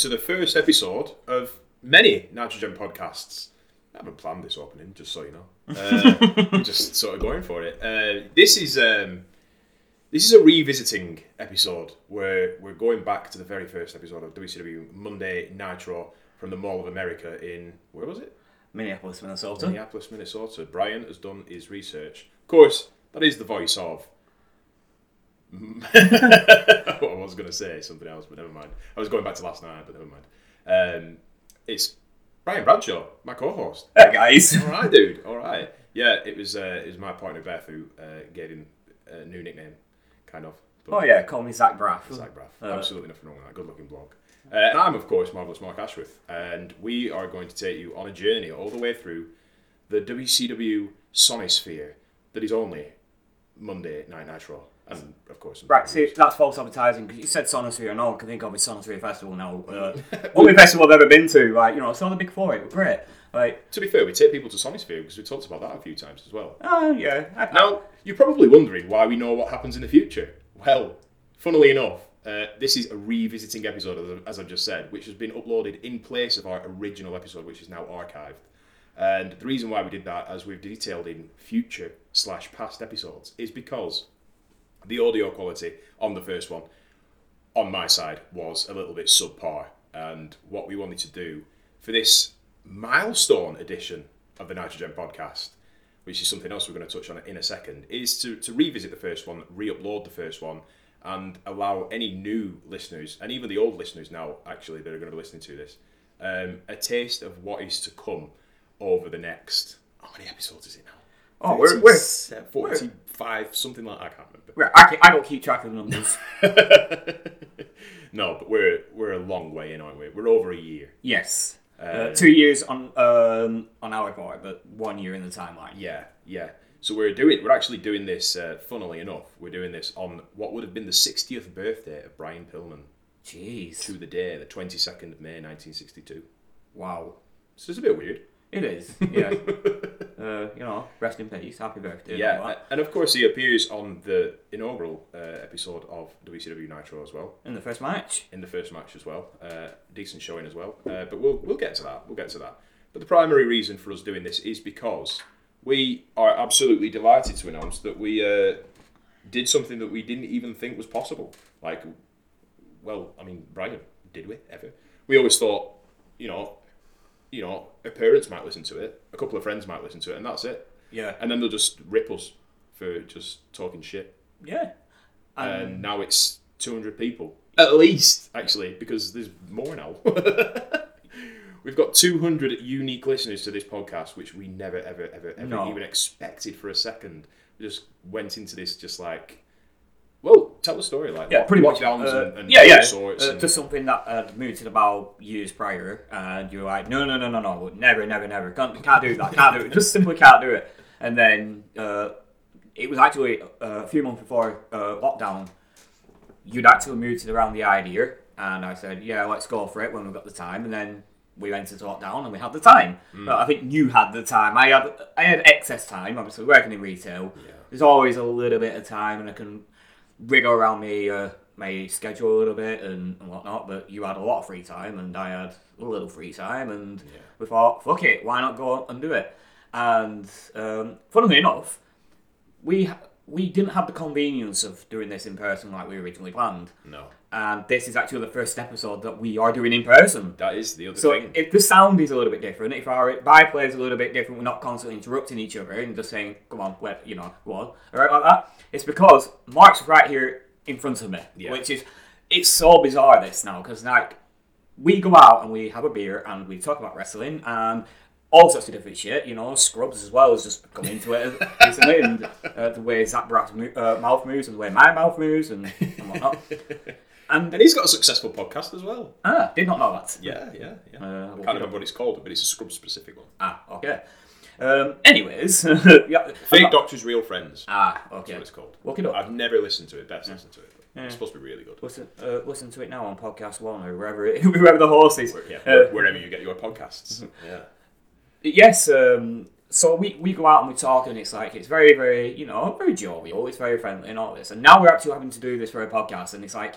to the first episode of many Nitrogen podcasts. I haven't planned this opening, just so you know. Uh, I'm just sort of going for it. Uh, this is um, this is a revisiting episode where we're going back to the very first episode of WCW Monday Nitro from the Mall of America in where was it? Minneapolis, Minnesota. Minneapolis, Minnesota. Brian has done his research. Of course, that is the voice of. I was going to say something else, but never mind. I was going back to last night, but never mind. Um, it's Brian Bradshaw, my co-host. Hey guys. All right, dude. All right. Yeah, it was. Uh, it was my partner Beth who uh, gave him a new nickname, kind of. But Oh yeah, call me Zach Braff. Zach Braff. Uh, Absolutely nothing wrong with that. Good looking blog. Uh, and I'm, of course, Marvelous Mark Ashworth, and we are going to take you on a journey all the way through the WCW Sonisphere that is only Monday Night Nitro. And, of course, Right, see, that's false advertising because you said Sonisphere and all I can think of is Sonisphere Festival now. Uh, only festival I've ever been to, like, you know, it's not the big four, it was great. Like, to be fair, we take people to Sonisphere because we talked about that a few times as well. oh yeah. I, Now, you're probably wondering why we know what happens in the future. Well, funnily enough, uh, this is a revisiting episode, as- as I've just said, which has been uploaded in place of our original episode, which is now archived. And the reason why we did that, as we've detailed in future slash past episodes, is because the audio quality on the first one, on my side, was a little bit subpar. And what we wanted to do for this milestone edition of the Nitrogen podcast, which is something else we're going to touch on in a second, is to, to revisit the first one, re upload the first one, and allow any new listeners, and even the old listeners now, actually, that are going to be listening to this, um, a taste of what is to come over the next. How many episodes is it now? oh, we're, we're, 45, something like that. I we're I, I don't keep track of the numbers. no, but we're we're a long way in, aren't we? We're over a year. yes. Uh, two years on um, on our part, but one year in the timeline. Yeah, yeah. So we're doing we're actually doing this. Uh, funnily enough, we're doing this on what would have been the 60th birthday of Brian Pillman Jeez. to the day, the 22nd of May, 1962. Wow. So it's a bit weird. It is. Yeah. uh, you know, rest in peace. Happy birthday. Yeah, and of course he appears on the inaugural uh, episode of WCW Nitro as well. In the first match. in the first match as well. Uh, decent showing as well. Uh, but we'll we'll get to that. We'll get to that. But the primary reason for us doing this is because we are absolutely delighted to announce that we uh, did something that we didn't even think was possible. Like, well, I mean, Brian, did we ever? We always thought, you know, you know, our parents might listen to it, a couple of friends might listen to it, and that's it. Yeah. And then they'll just rip us for just talking shit Yeah. And and now it's 200 people at least actually because there's more now we've got 200 unique listeners to this podcast which we never ever ever ever No. even expected for a second we just went into this just like well tell the story like Yeah, pretty much. lockdowns Uh, and, and yeah, yeah. sorts Uh, and- to something that had mooted about years prior, and you were like, no, no, no, no, no, never, never, never, can't, can't do that, can't do it, just simply can't do it. And then uh, it was actually uh, a few months before uh, lockdown, you'd actually mooted around the idea, and I said, yeah, let's go for it when we've got the time, and then we went into lockdown and we had the time. But I think you had the time. I had I had excess time, obviously working in retail. There's always a little bit of time, and I can wriggle around my uh, my schedule a little bit and, and whatnot. But you had a lot of free time, and I had a little free time, and we thought, fuck it, why not go and do it? And um, funnily enough, we we didn't have the convenience of doing this in person like we originally planned, no and this is actually the first episode that we are doing in person. that is the other So thing if the sound is a little bit different, if our byplay is a little bit different, we're not constantly interrupting each other and just saying, "Come on, let you know, go on," all right, like that. It's because Mark's right here in front of me, Yeah. which is it's so bizarre this now because like we go out and we have a beer and we talk about wrestling and all sorts of different shit, you know, scrubs as well has just come into it recently, and uh, the way Zach Braff's mo- uh, mouth moves and the way my mouth moves and, and whatnot. And and he's got a successful podcast as well ah, did not know that. yeah yeah yeah Uh, I can't remember up. what it's called but it's a scrub specific one Ah, okay. Um, anyways, yeah. fake doctors real friends Ah, that's okay. what it's called Look it up. I've never listened to it Beth's listened to it but it's supposed to be really good Listen, uh, listen to it now on podcast one or wherever it, wherever the horse is. Yeah, Uh, wherever you get your podcasts. Yeah. Yes. Um, so we, we go out and we talk, and it's like it's very very you know very jovial. It's very friendly and all this. And now we're actually having to do this for a podcast, and it's like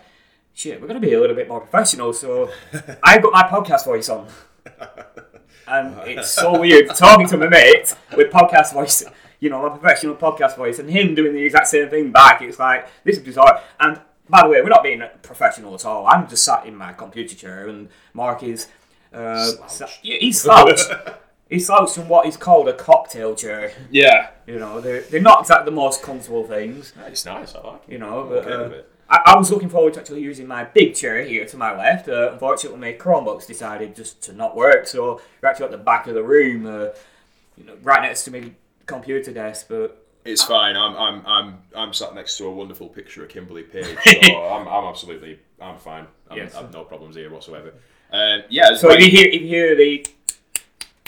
shit, we're going to be a little bit more professional. So I've got my podcast voice on. And it's so weird talking to my mate with podcast voice, you know, my professional podcast voice, and him doing the exact same thing back. It's like, this is bizarre. And by the way, we're not being professional at all. I'm just sat in my computer chair, and Mark is. Uh, Slouched. sa- yeah, he's slouched. he's slouched in what is called a cocktail chair. Yeah. You know, they're, they're not exactly the most comfortable things. It's nice, I like it. You know, but Okay uh. I, I was looking forward to actually using my big chair here to my left. Uh, unfortunately, my Chromebooks decided just to not work, so we're actually at the back of the room, uh, you know, right next to my computer desk. But It's fine. I'm I'm I'm I'm sat next to a wonderful picture of Kimberly Page, so I'm, I'm absolutely I'm fine. I'm, Yes. I've no problems here whatsoever. Um, yeah, so if you hear if you hear the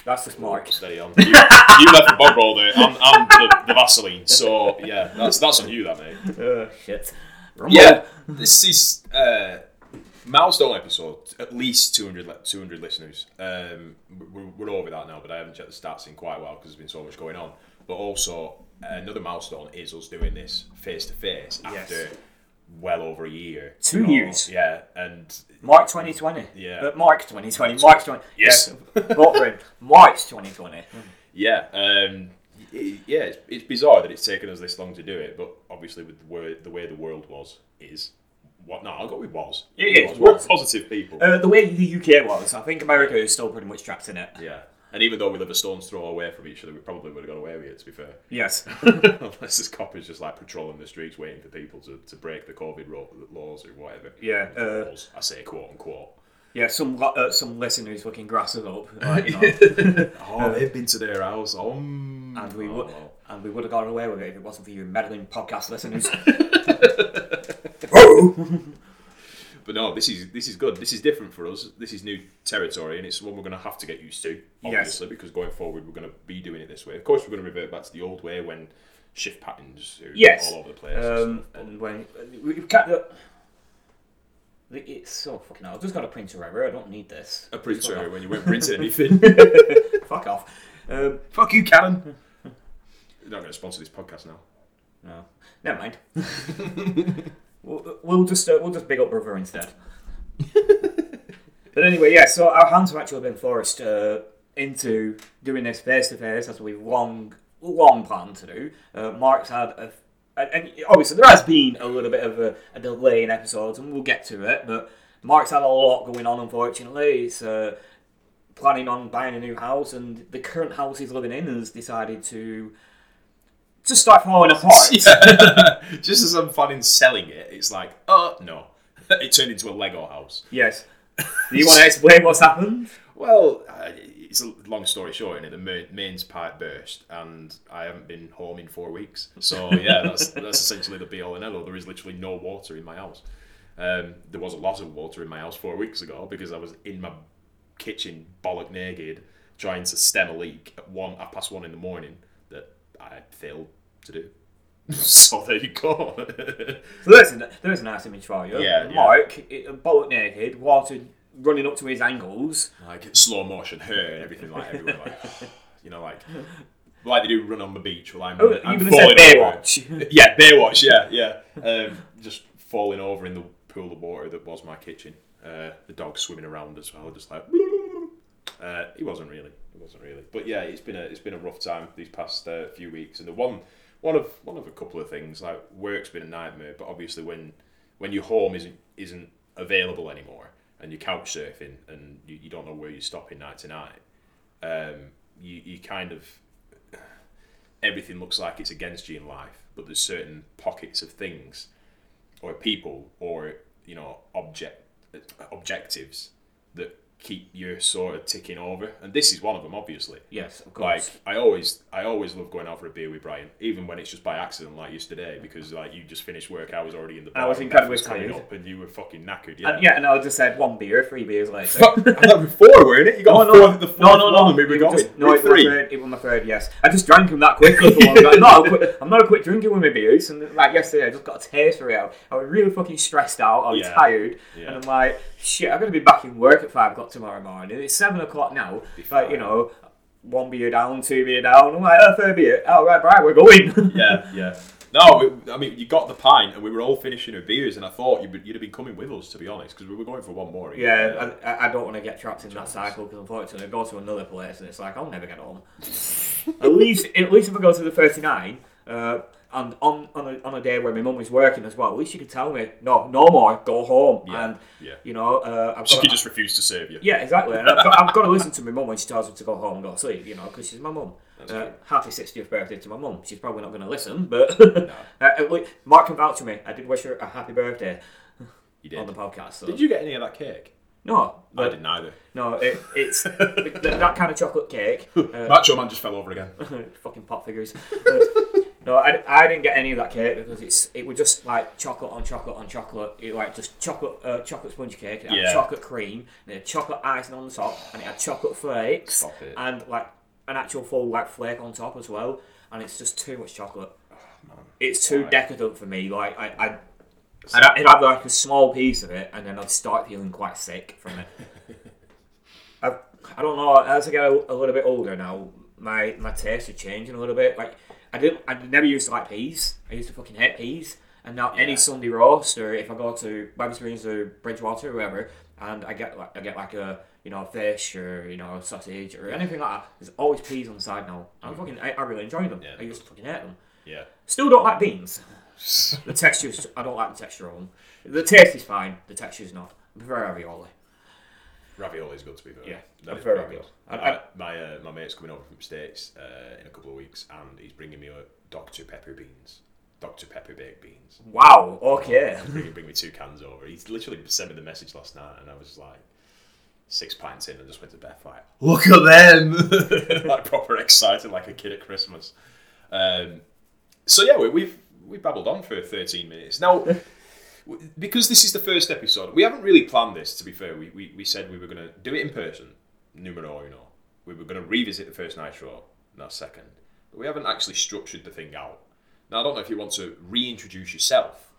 that's the Mark. Steady on. You, you left the bog roll there. I'm, I'm the, the Vaseline. So yeah, that's that's on you, that mate. Uh, shit. Rumble. Yeah, this is uh, milestone episode. At least 200, 200 listeners. Um, we're, we're over that now, but I haven't checked the stats in quite a while because there's been so much going on. But also another milestone is us doing this face to face after well over a year. Two You know, years. Yeah, and March 2020. Yeah. Uh, Mark 2020. March 20. Yes. Yeah. Him. March 2020. yeah, um, yeah, it's, it's bizarre that it's taken us this long to do it, but obviously with the way the, way the world was is what? No, I'll go with was. It is, Was. We're positive people. Uh, the way the UK was, I think America is still pretty much trapped in it. Yeah. And even though we live a stone's throw away from each other, we probably would have got away with it, to be fair. Yes. Unless this cop is just like patrolling the streets waiting for people to, to break the COVID laws or whatever. Yeah, uh, Laws, I say quote unquote. Yeah, some lo- uh, some listeners fucking grass us up, know. Oh, they've been to their house. Oh, mm. and we Oh, would well. and we would have gotten away with it if it wasn't for you meddling podcast listeners. But no, this is this is good. This is different for us. This is new territory, and it's one we're going to have to get used to, obviously, because going forward we're going to be doing it this way. Of course, we're going to revert back to the old way when shift patterns are yes. all over the place. and Um, and when we can't. Uh, it's so fucking hell. I've just got a printer error. I don't need this. a printer when you weren't printing anything. Fuck off. Um, Fuck you, Canon. You're not going to sponsor this podcast now. no, never mind. we'll, we'll just uh, we'll just big up brother instead. but anyway, yeah. So our hands have actually been forced uh, into doing this face to face as we've long long planned to do. Uh, Mark's had a and obviously there has been a little bit of a, a delay in episodes, and we'll get to it. But Mark's had a lot going on. Unfortunately, he's uh, planning on buying a new house, and the current house he's living in has decided to just start falling apart. Yeah. Just as I'm planning selling it, it's like, oh no, it turned into a Lego house. Yes. Do you want to explain what's happened? Well, uh, it's a long story short, innit? The main, mains pipe burst, and I haven't been home in four weeks. So yeah, that's that's essentially the be all and end all. There is literally no water in my house. Um, there was a lot of water in my house four weeks ago because I was in my kitchen bollock naked trying to stem a leak at one half past one in the morning that I failed to do. so there you go. So there's a, there's a nice image for you. Yeah, yeah. Mark, i- bullet naked, water running up to his ankles. like slow motion hair and everything like everywhere, like you know, like like they do run on the beach while I'm, Oh, I'm falling over. Baywatch? Yeah, Baywatch. Yeah, yeah. Um, just falling over in the pool of water that was my kitchen. Uh, the dog swimming around as well, just like. Uh, he wasn't really. He wasn't really. But yeah, it's been a it's been a rough time these past uh, few weeks, and the one one of one of a couple of things like work's been a nightmare. But obviously, when when your home isn't isn't available anymore, and you're couch surfing, and you, you don't know where you're stopping night to night, um, you you kind of everything looks like it's against you in life, but there's certain pockets of things, or people, or you know, object objectives that keep you sort of ticking over, and this is one of them, obviously. Yes, of course. Like. I always, I always love going out for a beer with Brian, even when it's just by accident, like yesterday, because like you just finished work, I was already in the. I was incredibly coming tired. up, and you were fucking knackered. Yeah. And, yeah, and I just said one beer, three beers later. That was four, weren't it? You got No, four, no, the fourth no, no, no. one, and we were just- no, it was three. third. It was my third. Yes, I just drank them that quickly for one. Like, no, I'm, quick, I'm not a quick drinker with my beers. And like yesterday, I just got a taste for it. I was really fucking stressed out. I was Yeah. tired, Yeah. and I'm like, shit, I'm gonna be back in work at five o'clock tomorrow morning. It's seven o'clock now. Like you know, one beer down, two beer down. I'm like, oh, third beer. Oh right, right, we're going. yeah, yeah. No, I mean you got the pint, and we were all finishing our beers, and I thought you'd, you'd have been coming with us, to be honest, because we were going for one more. Yeah, I, I- I don't want to get trapped in that cycle because unfortunately I go to another place and it's like I'll never get home. at least, at least if I go to the thirty nine, uh, and on on a, on a day where my mum was working as well, at least she could tell me no, no more, go home. Yeah, And yeah. you know, uh, I've She got, could just refused to serve you. yeah, exactly. And I've got, I've got to listen to my mum when she tells me to go home and go to sleep. You know, because she's my mum. Uh, happy 60th birthday to my mum. She's probably not going to listen, but uh, at Mark can vouch for me. I did wish her a happy birthday You did. on the podcast. So. Did you get any of that cake? No, I didn't either. no, it, it's th- that kind of chocolate cake. Uh, Macho Man just fell over again. fucking pot figures. Uh, no, I, I didn't get any of that cake because it's it was just like chocolate on chocolate on chocolate. It like just chocolate uh, chocolate sponge cake. It had Yeah. chocolate cream, and it had chocolate icing on the top, and it had chocolate flakes, and like an actual full like flake on top as well. And it's just too much chocolate. It's too decadent for me. Like I. I I'd, I'd have like a small piece of it, and then I'd start feeling quite sick from it. I, I don't know. As I get a, a little bit older now, my my tastes are changing a little bit. Like I didn't, I never used to like peas. I used to fucking hate peas. And now any Sunday roast, or if I go to Wetherspoons or Bridgewater or wherever, and I get like I get like a you know a fish or you know a sausage or anything like that, there's always peas on the side now. I'm mm. fucking I, I really enjoy them. Yeah. I used to fucking hate them. Yeah. Still don't like beans. The texture, I don't like the texture of them. The taste is fine. The texture is not. I prefer ravioli. Ravioli is good to be fair. Yeah, that I is prefer pretty ravioli. good. I- I- Uh, my uh, my mate's coming over from the states uh, in a couple of weeks, and he's bringing me a Dr Pepper beans, Dr Pepper baked beans. Wow. Okay. bring, bring me two cans over. He's literally sent me the message last night, and I was like six pints in, and just went to bed like, look at them, like proper excited, like a kid at Christmas. Um, so yeah, we, we've we babbled on for thirteen minutes now. Because this is the first episode, we haven't really planned this. To be fair, we, we, we said we were going to do it in person, numero uno. We were going to revisit the first Nitro, not second. But we haven't actually structured the thing out. Now I don't know if you want to reintroduce yourself,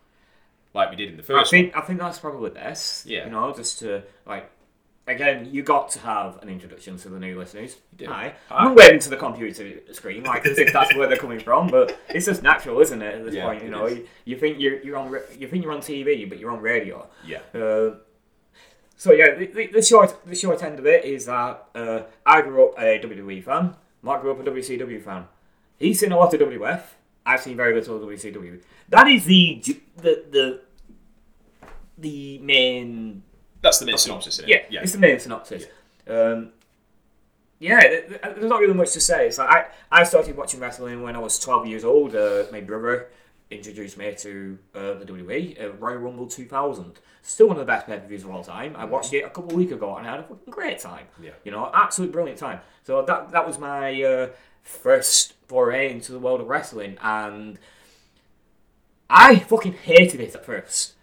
like we did in the first I think I think that's probably best. Yeah. You know, just to like. Again, you got to have an introduction to the new listeners. did. Hi. Hi. I'm waving to the computer screen like as if that's where they're coming from, but it's just natural, isn't it? At this Yeah, point, you know, you, you think you're you're on you think you're on TV, but you're on radio. Yeah. Uh, so yeah, the, the, the short the short end of it is that uh, I grew up a WWE fan. Mark grew up a WCW fan. He's seen a lot of WF. I've seen very little of WCW. That is the the the the main That's the main synopsis. Yeah, yeah. it's the main synopsis. Um, yeah, th- th- there's not really much to say. It's like I, I started watching wrestling when I was 12 years old. Uh, my brother introduced me to uh, the WWE, uh, Royal Rumble 2000. Still one of the best pay per views of all time. I watched it a couple of weeks ago and I had a fucking great time. Yeah. You know, absolute brilliant time. So that that was my uh, first foray into the world of wrestling, and I fucking hated it at first.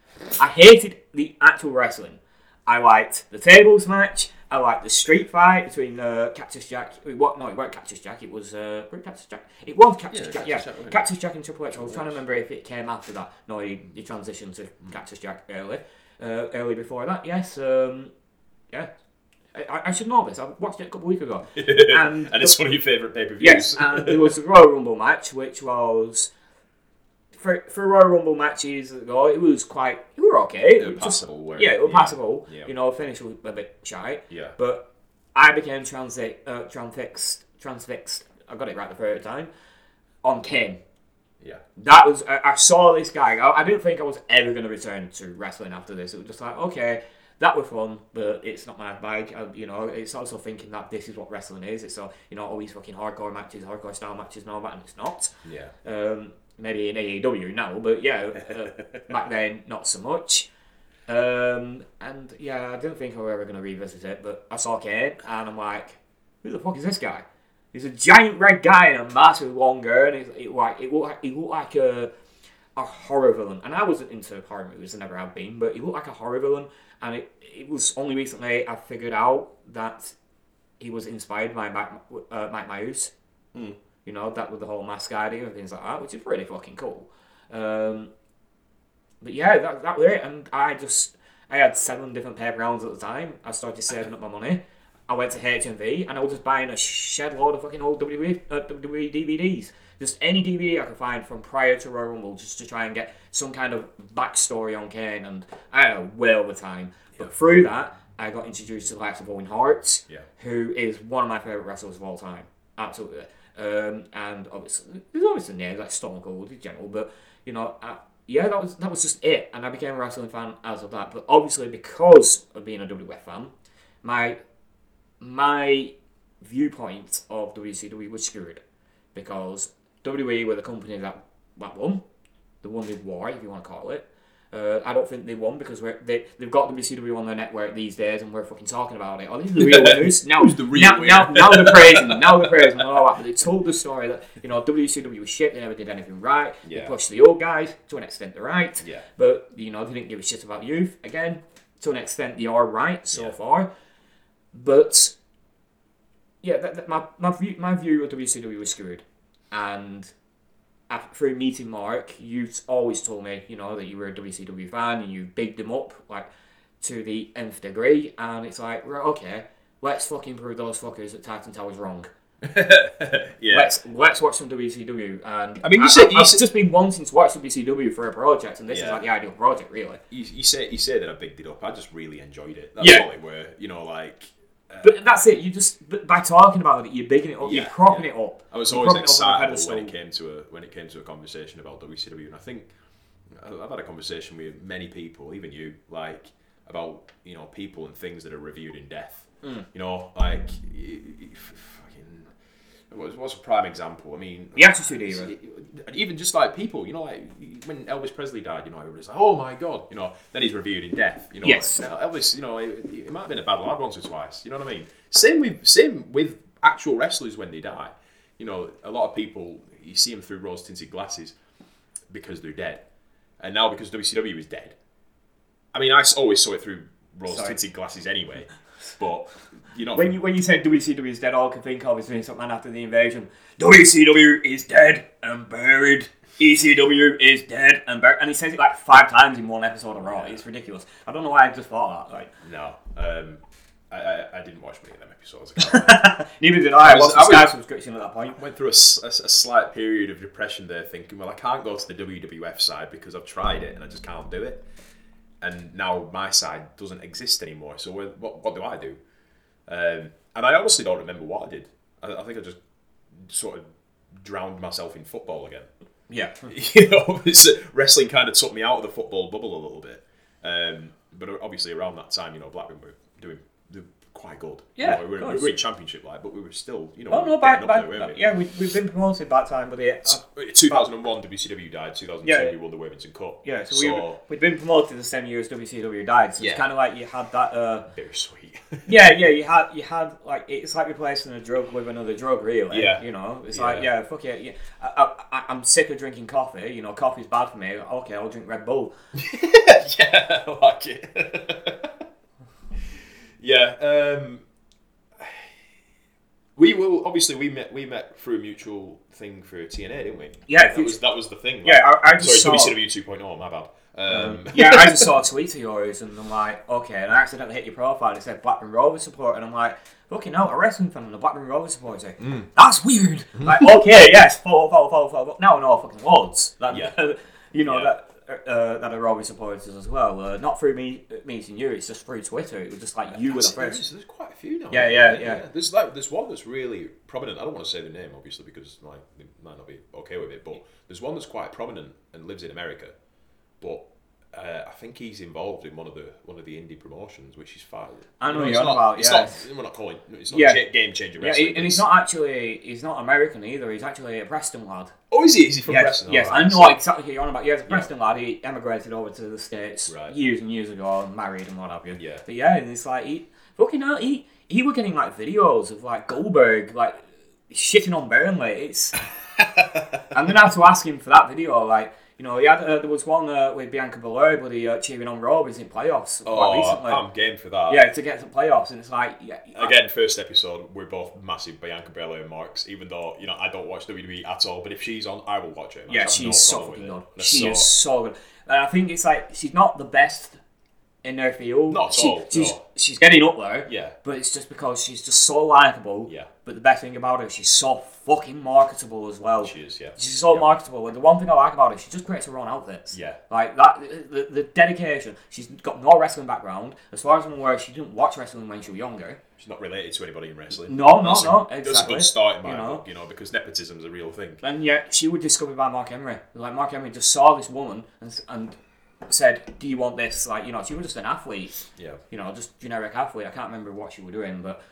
I hated the actual wrestling. I liked the tables match. I liked the street fight between uh, Cactus Jack. What? No, it wasn't Cactus Jack. It was uh, Cactus Jack. It was Cactus Yeah, Jack. Cactus yeah, Jack. Cactus Jack and Triple H. I was trying to remember if it came after that. No, he, he transitioned to Cactus Jack early. Uh, early before that, yes. Um, yeah. I- I, I should know this. I watched it a couple of weeks ago. and and it's one of your favourite pay per views. Yes, and there was the Royal Rumble match, which was for for Royal Rumble matches ago. It was quite. It were okay. It was passable, weren't yeah, it was Yeah. passable. Yeah. You know, finish was a bit shy. Yeah. But I became transi- uh, transfixed. Transfixed. I got it right the first time. On Kane. yeah. That was I, I saw this guy. I, I didn't think I was ever going to return to wrestling after this. It was just like okay, that was fun, but it's not my bag. I, you know, it's also thinking that this is what wrestling is. It's so you know all these fucking hardcore matches, hardcore style matches, and all that, and it's not. Yeah. Um, maybe in AEW now, but yeah, uh, back then not so much. Um, and yeah, I didn't think I were ever going to revisit it, but I saw Kane, and I'm like, who the fuck is this guy? He's a giant red guy in a massive long hair, and it, it like it looked like, he looked like a a horror villain. And I wasn't into horror movies, I never have been, but he looked like a horror villain. And it, it was only recently I figured out that he was inspired by Mike, uh, Mike Myers. You know, that with the whole mask idea and things like that, which is pretty fucking cool. Um, but yeah, that, that was it. And I just, I had seven different pair rounds at the time. I started saving up my money. I went to HMV and I was just buying a shed load of fucking old WWE, uh, WWE DVDs. Just any DVD I could find from prior to Royal Rumble, just to try and get some kind of backstory on Kane, and I don't know, way over time. But through that, I got introduced to the likes of Owen Hart, Yeah. who is one of my favourite wrestlers of all time. Absolutely. Um, and obviously, there's obviously names like Stone Cold in general, but you know, I, yeah, that was that was just it, and I became a wrestling fan as of that. But obviously, because of being a WWF fan, my my viewpoint of WCW was screwed because WWE were the company that that won, the one with war, if you want to call it. Uh, I don't think they won because we're, they, they've got the WCW on their network these days and we're fucking talking about it. Oh, this is the real winners. Now, Who's the real now, winner? now, now they're praising them. Now they're praising them. all that. But they told the story that, you know, WCW was shit. They never did anything right. Yeah. They pushed the old guys. To an extent, they're right. Yeah. But, you know, they didn't give a shit about youth. Again, to an extent, they are right so Yeah. far. But yeah, that, that, my, my, view, my view of WCW was screwed. And through meeting Mark, you always told me, you know, that you were a WCW fan and you bigged them up, like, to the nth degree. And it's like, right, okay, let's fucking prove those fuckers that Titan Tower's wrong. yeah. Let's let's watch some WCW. And I mean, you said- you I've said- just been wanting to watch WCW for a project, and this is like the ideal project, really. you, you say you say that I bigged it up. I just really enjoyed it. That's Yeah. all it were. You know, like But that's it. You just by talking about it, you're bigging it up, you're propping yeah. it up. I was You're always propping it up on a excitable when it came to a when it came to a conversation about WCW, and I think I've had a conversation with many people, even you, like about you know people and things that are reviewed in death. Hmm. You know, like y- y- f- fucking. What's, what's a prime example? I mean, The Attitude Era. even just like people, you know, like when Elvis Presley died, you know, everybody's like, "Oh my god," you know. Then he's reviewed in death, you know. Yes. Elvis, you know, it, it might have been a bad lad once or twice. You know what I mean? Same with same with actual wrestlers when they die. You know, a lot of people you see them through rose tinted glasses because they're dead, and now because WCW is dead. I mean, I always saw it through rose tinted glasses anyway, but you know, When you when you say WCW is dead, all I can think of is Vince McMahon after the invasion. WCW is dead and buried. ECW is dead and buried, and he says it like five times in one episode of Raw. It's ridiculous. I don't know why I just thought that. Like, no, um, I, I, I didn't watch many of them episodes. Neither did I. I was- I was- Sky subscription at that point. went through a a slight period of depression there, thinking, well, I can't go to the WWF side because I've tried it and I just can't do it. And now my side doesn't exist anymore. So what, what do I do? Um, and I honestly don't remember what I did. I, I think I just sort of drowned myself in football again. Yeah. you know, wrestling kind of took me out of the football bubble a little bit. Um, but obviously around that time, you know, Blackburn were doing were quite good. You Yeah, know, we were, of we were in championship like, but we were still, you know, Oh no, up by, there, weren't we? yeah, we, we've been promoted that time, but yeah, uh, 2001 WCW died. 2002 Yeah. we won the Worthington Cup. yeah. So, So, we we'd been promoted the same year as WCW died. So Yeah. it's kind of like you had that. Uh, bittersweet. yeah, yeah. You had you had like it's like replacing a drug with another drug, really. Yeah. You know, it's Yeah. like yeah, fuck it. Yeah. I, I, I'm sick of drinking coffee. You know, coffee's bad for me. Okay, I'll drink Red Bull. yeah, I like it. Yeah. Um, we will obviously we met we met through a mutual thing for TNA, didn't we? Yeah, that was that was the thing. Yeah, I, I just sorry, saw. WCW 2.0. My bad. Um, yeah, I just saw a tweet of yours, and I'm like, okay, and I accidentally hit your profile. And it said Blackburn Rovers support, and I'm like, fucking hell, a wrestling fan and a Blackburn Rovers supporter. Mm. That's weird. like, okay, yes, follow, follow, follow, follow. Now I know fucking loads. That, Yeah. you know Yeah. that. Uh, that are Rovers supporters as well. Uh, not through me meeting you. It's just through Twitter. It was just like you were the first. there's quite a few now. Yeah, yeah, yeah. There's like there's one that's really prominent. I don't want to say the name obviously because like they might not be okay with it, but there's one that's quite prominent and lives in America. But uh, I think he's involved in one of the one of the indie promotions, which is fine. I know You you're on not, about, it's yeah. not. We're not calling. It's not Yeah. game changer Yeah, he- and he's not actually he's not American either. He's actually a Preston lad. Oh, is he? Is he from Yes, Preston? yes, Alright, I know exactly who you're on about. Yeah, he's a Preston lad. He emigrated over to the states Right. years and years ago, and married and what have you. Yeah. But yeah, and it's like he fucking hell, he he were getting like videos of like Goldberg like shitting on Burnley. It's I'm gonna have to ask him for that video. Like you know, he had uh, there was one uh, with Bianca Belair, but he uh, cheering on Rovers in playoffs quite Oh, recently. I'm game for that. yeah, to get to playoffs, and it's like yeah, Again, first episode, we're both massive Bianca Belair marks. Even though you know I don't watch WWE at all, but if she's on, I will watch it. I Yeah, she's no so fucking good. She So- is so good. And I think it's like she's not the best in her field. Not at She- all, She's, no. she's getting up there. Yeah. But it's just because she's just so likable. Yeah. But the best thing about her, she's so fucking marketable as well. She is, yeah. She's so Yeah. marketable, and the one thing I like about her, she just creates her own outfits. Yeah. Like that, the, the dedication. She's got no wrestling background. As far as I'm aware, she didn't watch wrestling when she was younger. She's not related to anybody in wrestling. No, no, That's a- no, That's a exactly. good start in my You know. book, you know, because nepotism's a real thing. And yet, she was discovered by Mark Henry. Like Mark Henry just saw this woman and, and said, "Do you want this?" Like you know, she was just an athlete. Yeah. You know, just generic athlete. I can't remember what she was doing, but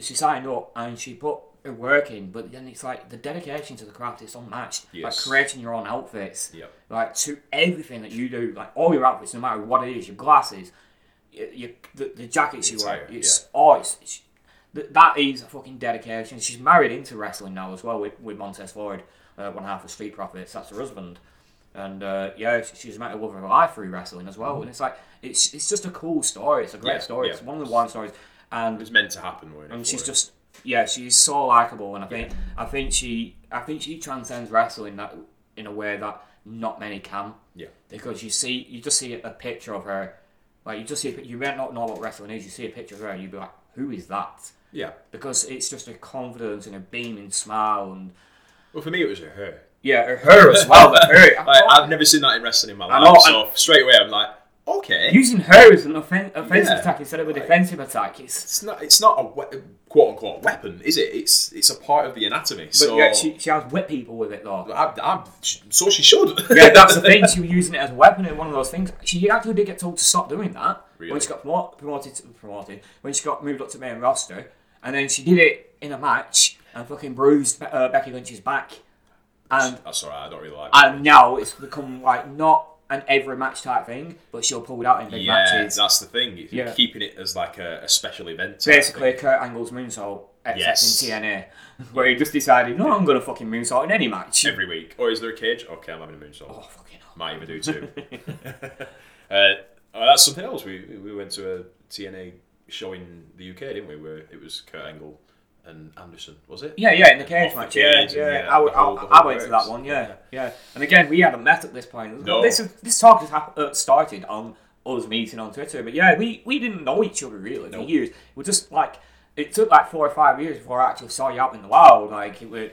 she signed up and she put her work in. But then it's like the dedication to the craft is unmatched. Yes. Like creating your own outfits. Yep. Like to everything that you do, like all your outfits, no matter what it is, your glasses, your, your the, the jackets you wear. It's oh, it's, it's that is a fucking dedication. She's married into wrestling now as well with, with Montez Ford, uh, one half of Street Profits. That's her husband, and uh, yeah, she's met a love of her life through wrestling as well. And it's like it's it's just a cool story. It's a great Yeah, story. yeah. It's one of the one stories, and It's meant to happen, it? and she's her? just yeah, she's so likable, and I think I think she I think she transcends wrestling that in a way that not many can. Yeah. Because you see, you just see a picture of her, like you just see, a, you may not know what wrestling is. You see a picture of her, and you'd be like, who is that? Yeah. Because it's just a confidence and a beaming smile, and Well, for me, it was her. yeah, her, her as well. Her, Like, I've never seen that in wrestling in my life. know, so straight away, I'm like, okay. using her as an offen- offensive Yeah. attack instead of a Right. defensive attack. It's it's not. It's not a we- quote unquote weapon, is it? It's it's a part of the anatomy. but so yeah, she, she has whipped people with it though. I, I, so she should. yeah, that's the thing. She was using it as a weapon in one of those things. She actually did get told to stop doing that when she got promote, promoted. To, promoted when she got moved up to main roster, and then she did it in a match and fucking bruised uh, Becky Lynch's back, and That's alright. I don't really like. and now it's become like not an every match type thing, but she'll pull it out in big yeah, matches. that's the thing. You're Yeah. keeping it as like a, a special event. Basically, thing. Kurt Angle's moonsault, except Yes. in TNA, where he just decided, no, I'm gonna fucking moonsault in any match. every week. Or is there a cage? Okay, I'm having a moonsault. oh fucking hell. Might even do two. uh, oh, that's something else. We we went to a TNA show in the UK, didn't we? Where it was Kurt Angle and Anderson, was it? Yeah, yeah, in the cage Off the match. cage yeah, yeah. yeah, I, w- the whole- I- the I went to that one. Yeah, Yeah. yeah. And again, we hadn't met at this point. No. This this talk has hap- uh, started on us meeting on Twitter, but yeah, we, we didn't know each other really for No. years. We just like it took like four or five years before I actually saw you out in the wild. Like it would,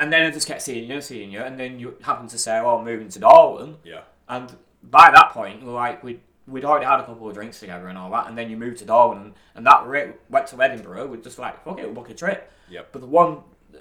and then I just kept seeing you, seeing you, and then you happened to say, "Oh, I'm moving to Darwen," Yeah. and by that point, we like we. We'd already had a couple of drinks together and all that, and then you moved to Darwen, and, and that went to Edinburgh. We're just like, fuck it, we'll book a trip. Yep. But the one,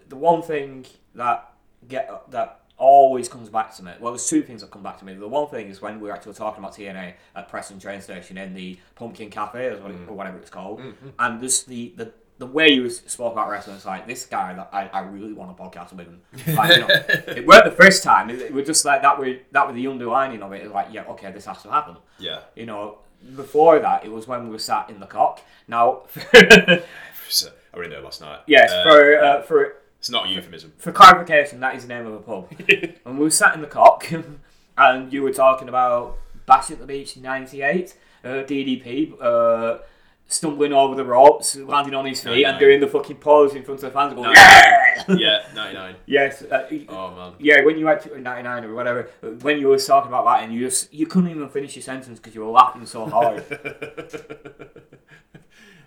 the one thing that get that always comes back to me. Well, there's two things that come back to me. The one thing is when we were actually talking about TNA at Preston train station in the Pumpkin Cafe, or, mm. or whatever it's called, mm-hmm. and just the the. The way you spoke about wrestling, it's like this guy that I, I really want a podcast with him. Like, you know, it weren't the first time. It, it was just like that. Was that was the underlining of it. It's like, yeah, okay, this has to happen. Yeah. You know, before that, it was when we were sat in the cock. Now, I in there last night. yes, Uh, for uh, for it's not a euphemism. for clarification, that is the name of a pub. and we were sat in the cock, and you were talking about Bash at the Beach '98, uh, DDP uh, stumbling over the ropes, landing on his feet, and doing the fucking pose in front of the fans, going, No. yeah! yeah, 99. yes. Uh, Oh man. yeah, when you went to 99 or whatever, when you were talking about that, and you just you couldn't even finish your sentence because you were laughing so hard.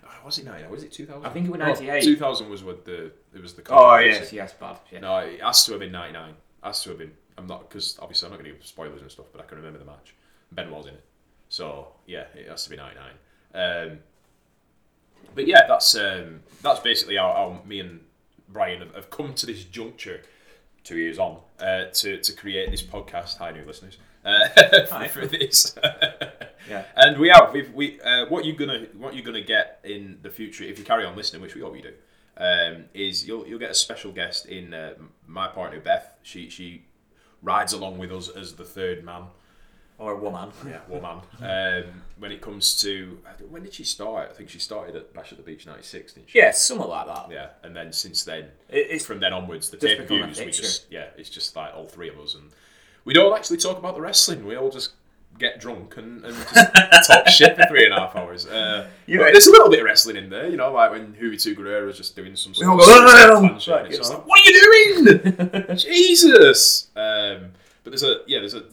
Oh, was it 99? Was it 2000? I think it was Oh, 98. 2000 was what the it was the. oh yes, yes, bad. Yeah. No, it has to have been 99. It Has to have been. I'm not because obviously I'm not going to give spoilers and stuff, but I can remember the match. Ben was in it, so yeah, it has to be 99. Um, but yeah, that's um, that's basically how, how me and Brian have, have come to this juncture, two years on, uh, to to create this podcast. Hi, new listeners. Uh, Hi. for, this, Yeah. and we have we've, we uh, what you're gonna what you're gonna get in the future if you carry on listening, which we hope you do, um, is you'll you'll get a special guest in uh, my partner Beth. She she rides along with us as the third man, Or woman. yeah, woman. um, when it comes to when did she start? I think she started at Bash at the Beach '96, didn't she? Yeah, something like that. Yeah, and then since then, it's from then onwards, the pay per views, we just yeah, it's just like all three of us, and we don't actually talk about the wrestling. We all just get drunk and, and just talk shit for three and a half hours. Uh, You know- there's a little bit of wrestling in there, you know, like when Huey Guerrero was just doing some sort of go, suicide "Oh, plan shit, right, and it's you just know. like, what are you doing? Jesus! Um, but there's a yeah, there's a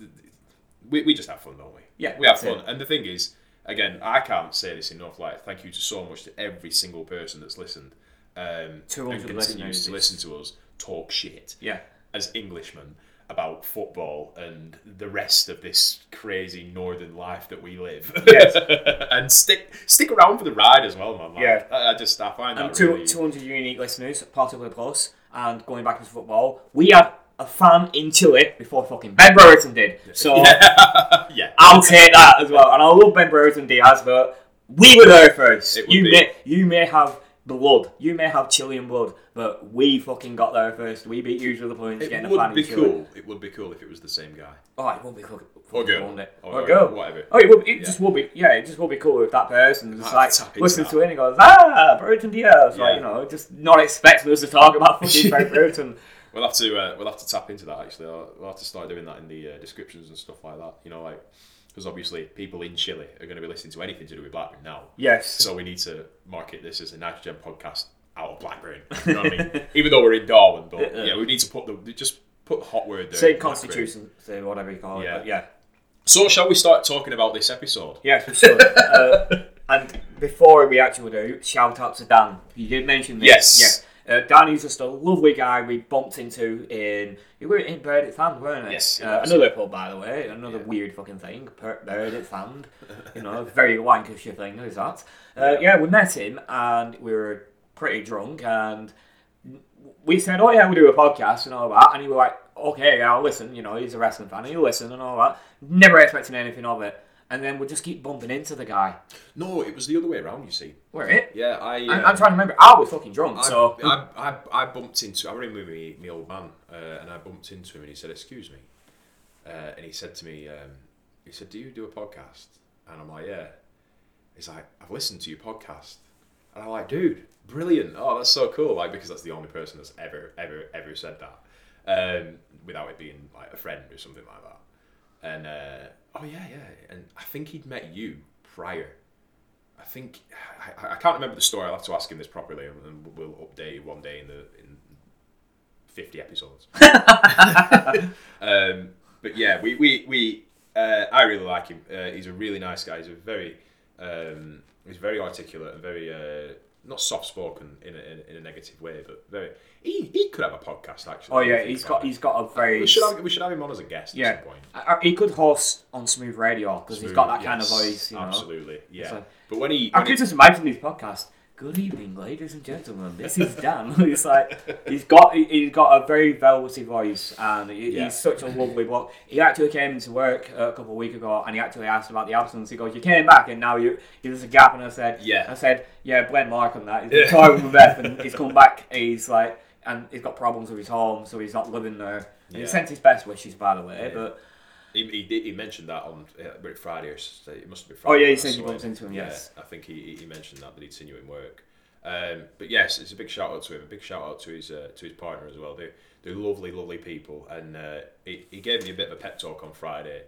we, we just have fun, don't we? Yeah, we have fun, and the thing is, again, I can't say this enough. Like, thank you to so much to every single person that's listened um, 200 and continues to listen to us talk shit Yeah. as Englishmen about football and the rest of this crazy northern life that we live. Yes. and stick stick around for the ride as well, man. Like, Yeah. I, I just I find And that two, really. 200 unique listeners, possibly plus. And going back into football, we had a fan in Chile before fucking Ben Brereton did. So yeah. I'll take that as well. And I love Ben Brereton Diaz, but we were there first. You be. may you may have blood, you may have Chilean blood, but we fucking got there first. We beat you to the point of It getting a would fan be in Chile. cool. It would be cool if it was the same guy. Oh, it would be cool. Or girl. wouldn't it? Or- Or, girl. whatever. Oh, it, would, it Yeah. just would be. Yeah, it just would be cool if that person just Might like tap listens to it and goes, ah, Brereton Diaz. Yeah. Like you know, just not expecting us to talk about fucking Frank Brereton. We'll have to uh, we'll have to tap into that actually. We'll have to start doing that in the uh, descriptions and stuff like that. You know, like because obviously people in Chile are going to be listening to anything to do with Blackburn now. Yes. So we need to market this as a nitrogen podcast out of Blackburn. You know what I mean? Even though we're in Darwen, but Yeah. we need to put the just put hot word there. Same constitution, say whatever you call it. Yeah. But yeah. So shall we start talking about this episode? Yes, we should. uh, and before we actually do, shout out to Dan. You did mention this. Yes. Yeah. Uh, Dan is just a lovely guy we bumped into in. You were in Burdett Sand, weren't it? Yes, Uh, another pub, by the way. Another Yeah. weird fucking thing. Burdett Sand. you know, very Lancashire thing, is that? Uh, yeah, we met him and we were pretty drunk and we said, oh yeah, we'll do a podcast and all that. And he was like, okay, yeah, I'll listen. You know, he's a wrestling fan. He'll listen and all that. Never expecting anything of it. And then we'll just keep bumping into the guy. No, it was the other way around. You see. Where it? Yeah, I. I'm, uh, I'm trying to remember. I was fucking drunk, I, so I, I, I bumped into. I with me, my old man, uh, and I bumped into him, and he said, "Excuse me," uh, and he said to me, um, "He said, do you do a podcast?" And I'm like, "Yeah." He's like, "I've listened to your podcast," and I'm like, "Dude, brilliant! Oh, that's so cool!" Like because that's the only person that's ever, ever, ever said that, um, without it being like a friend or something like that. And uh, oh yeah, yeah, and I think he'd met you prior. I think I, I can't remember the story. I'll have to ask him this properly, and we'll update you one day in the in fifty episodes. um, but yeah, we we, we uh, I really like him. Uh, he's a really nice guy. He's a very um, he's very articulate and very uh, not soft spoken in a, in, a, in a negative way, but very. He, he could have a podcast actually. oh yeah, he's got it. he's got a very We should have we should have him on as a guest yeah. at some point. I- I- he could host on Smooth Radio because he's got that kind of voice. You know, Absolutely, yeah. But when he, I when he could just imagine his podcast. Good evening, ladies and gentlemen. This is Dan. he's like, he's got, he- he's got a very velvety voice, and he, Yeah. he's such a lovely bloke. He actually came into work a couple of weeks ago, and he actually asked about the absence. He goes, "You came back, and now you there's a gap." And I said, Yeah. I said, "Yeah, Mark on that. He's talking with Beth, and he's come back. He's like, and he's got problems with his home, so he's not living there. And Yeah. He sent his best wishes, by the way, Yeah. but." He, he, did, he mentioned that on uh, Friday or s- it must have been Oh, yeah, he said you bumped into him, yes. Yeah, I think he, he mentioned that that he'd seen you in work. Um, but yes, it's a big shout out to him. A big shout out to his uh, to his partner as well. They they're lovely, lovely people. And uh, he, he gave me a bit of a pep talk on Friday,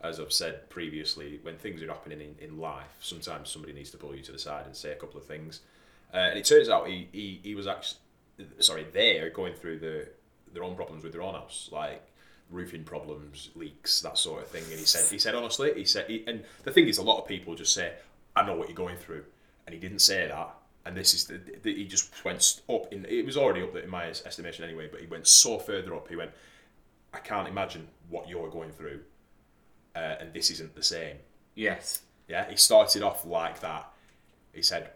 as I've said previously. When things are happening in, in life, sometimes somebody needs to pull you to the side and say a couple of things. Uh, and it turns out he, he, he was actually sorry they're going through the their own problems with their own house, like roofing problems, leaks, that sort of thing. And he said, he said honestly, he said, he, and the thing is, a lot of people just say, "I know what you're going through," and he didn't say that. And this is the, the he just went up in. It was already up in my estimation anyway, but he went so further up. He went, "I can't imagine what you're going through, uh, and this isn't the same." Yes. Yeah, he started off like that. He said,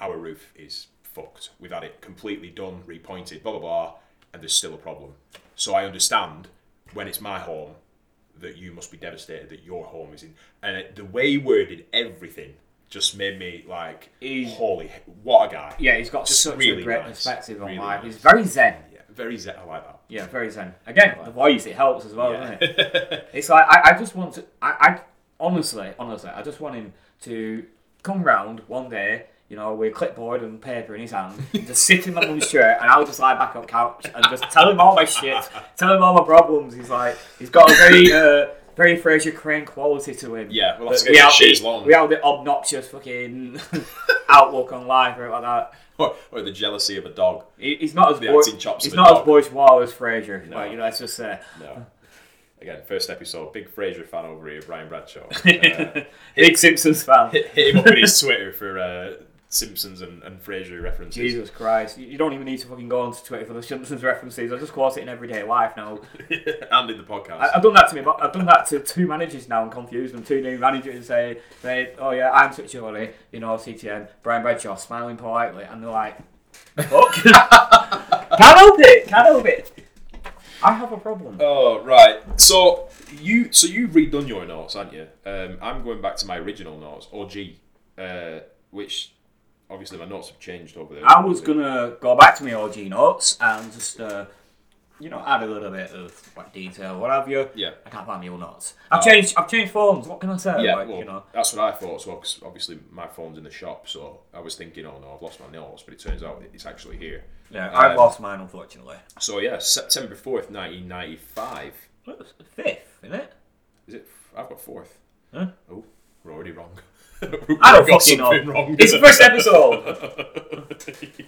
"Our roof is fucked. We've had it completely done, repointed, blah blah blah, and there's still a problem. So I understand when it's my home that you must be devastated that your home is in." And it, the way he worded everything just made me like, He's- "Holy, what a guy!" Yeah, he's got Just such really a great nice. perspective on Really life. nice. He's very zen. Yeah, very zen. I like that. Yeah, very zen. Again, the voice it helps as well, Yeah. doesn't it? It's like I, I just want to. I, I honestly, honestly, I just want him to come round one day, you know, with a clipboard and paper in his hand, just sit in my mum's chair, and I'll just lie back on the couch and just tell him all my shit, tell him all my problems. He's like, he's got a very, uh, very Frasier Crane quality to him. Yeah, well, But that's get without shit the- long. Without the obnoxious fucking outlook on life or like that. Or, or the jealousy of a dog. He- He's not as The boy- acting chops he's not as dog. bourgeois as Frasier. No. Like, you know, let's just say. No. again, first episode, big Frasier fan over here, Brian Bradshaw. Uh, Big Simpsons fan. hit, hit him up on his Twitter for uh, Simpsons and, and Frasier references. Jesus Christ. You don't even need to fucking go onto Twitter for the Simpsons references. I just quote it in everyday life now. and in the podcast. I, I've done that to me. but I've done that to two managers now and confused them. Two new managers and say, they, "Oh yeah, I'm such a you know, CTN, Brian Bradshaw, smiling politely," and they're like, "Fuck, can't help it, can't help it." I have a problem. Oh right. So you so you've redone your notes, haven't you? Um, I'm going back to my original notes, OG, uh, which obviously my notes have changed over there. I was gonna go back to my OG notes and just, uh, you know, add a little bit of like detail, what have you. Yeah. I can't find my old notes. I've changed. I've changed phones. What can I say? Yeah, like, well, you know. that's what I thought. So 'cause obviously my phone's in the shop, so I was thinking, oh no, I've lost my notes, but it turns out it's actually here. Yeah, I've Um, lost mine unfortunately. So yeah, September fourth, nineteen ninety five. Well, it's the fifth, isn't it? Is it? I've got fourth. Huh? Oh, we're already wrong. I don't fucking know. wrong. It's the first episode.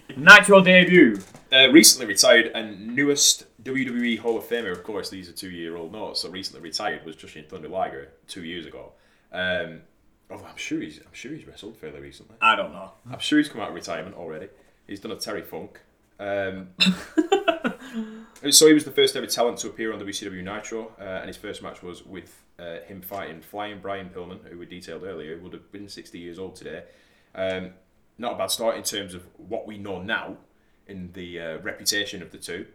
Natural debut. Uh, recently retired and newest WWE Hall of Famer, of course, these are two year old notes. So recently retired was Jushin Thunder Liger two years ago. Um, although I'm sure he's I'm sure he's wrestled fairly recently. I don't know. I'm sure he's come out of retirement already. He's done a Terry Funk. Um, so he was the first ever talent to appear on WCW Nitro, uh, and his first match was with uh, him fighting Flying Brian Pillman, who we detailed earlier, would have been 60 years old today. Um, not a bad start in terms of what we know now in the uh, reputation of the two,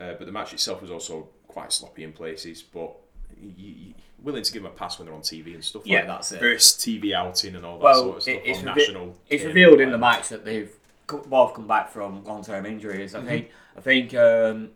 uh, but the match itself was also quite sloppy in places, but y- y- willing to give them a pass when they're on TV and stuff Yeah, like that's it. First TV outing and all that Well, sort of stuff it- it's, on revi- national. it's cable revealed in the match that they've both come back from long-term injuries. Mm-hmm. I think. I think um,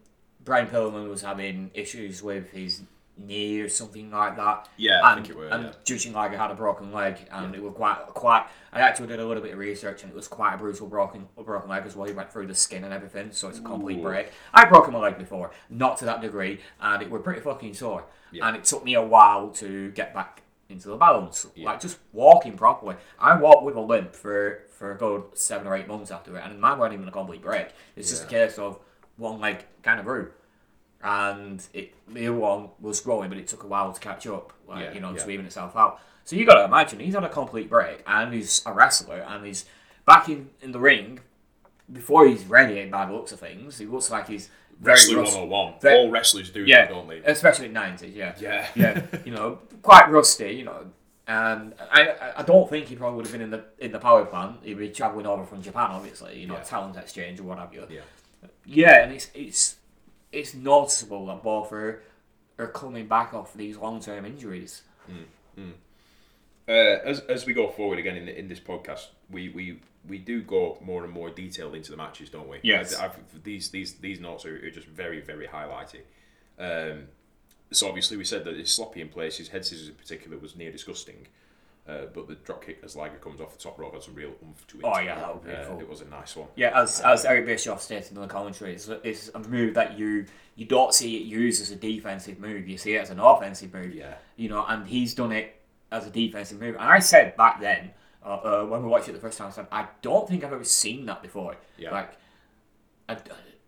Brian Pillman was having issues with his knee or something like that. Yeah, I and, think it were, And yeah. Jushin Liger had a broken leg, and it was quite quite. I actually did a little bit of research, and it was quite a brutal broken broken leg as well. He went through the skin and everything, so it's a complete Ooh. break. I broke my leg before, not to that degree, and it were pretty fucking sore. Yeah. And it took me a while to get back into the balance, Yeah. like just walking properly. I walked with a limp for for a good seven or eight months after it, and mine wasn't even a complete break. It's just a case of one leg kind of grew, and it the one was growing, but it took a while to catch up, like Yeah, you know, yeah. to even itself out. So you got to imagine he's had a complete break, and he's a wrestler, and he's back in, in the ring before he's ready. By the looks of things, he looks like he's very Wrestling rust- 101. Ve- All wrestlers do yeah, that, don't they? especially nineties, yeah, Yeah. yeah, you know, quite rusty, you know. And I, I- don't think he probably would have been in the in the power plant. He'd be traveling over from Japan, obviously, you know, Yeah. talent exchange or what have you. Yeah. Yeah, and it's it's it's noticeable that both are are coming back off these long term injuries. Uh, as, as we go forward again in, in this podcast, we, we, we do go more and more detailed into the matches, don't we? Yes. I, I've, these these these notes are, are just very very highlighted. Um, so obviously we said that it's sloppy in places. Head scissors in particular was near disgusting. Uh, but the drop kick as Liger comes off the top rope had some real oomph to it. Oh, yeah, that was Uh, beautiful. it was a nice one. Yeah, as as Eric Bischoff stated in the commentary, it's, it's a move that you you don't see it used as a defensive move. You see it as an offensive move. Yeah. You know, and he's done it as a defensive move. And I said back then, uh, uh, when we watched it the first time, I said I don't think I've ever seen that before. Yeah. Like, I,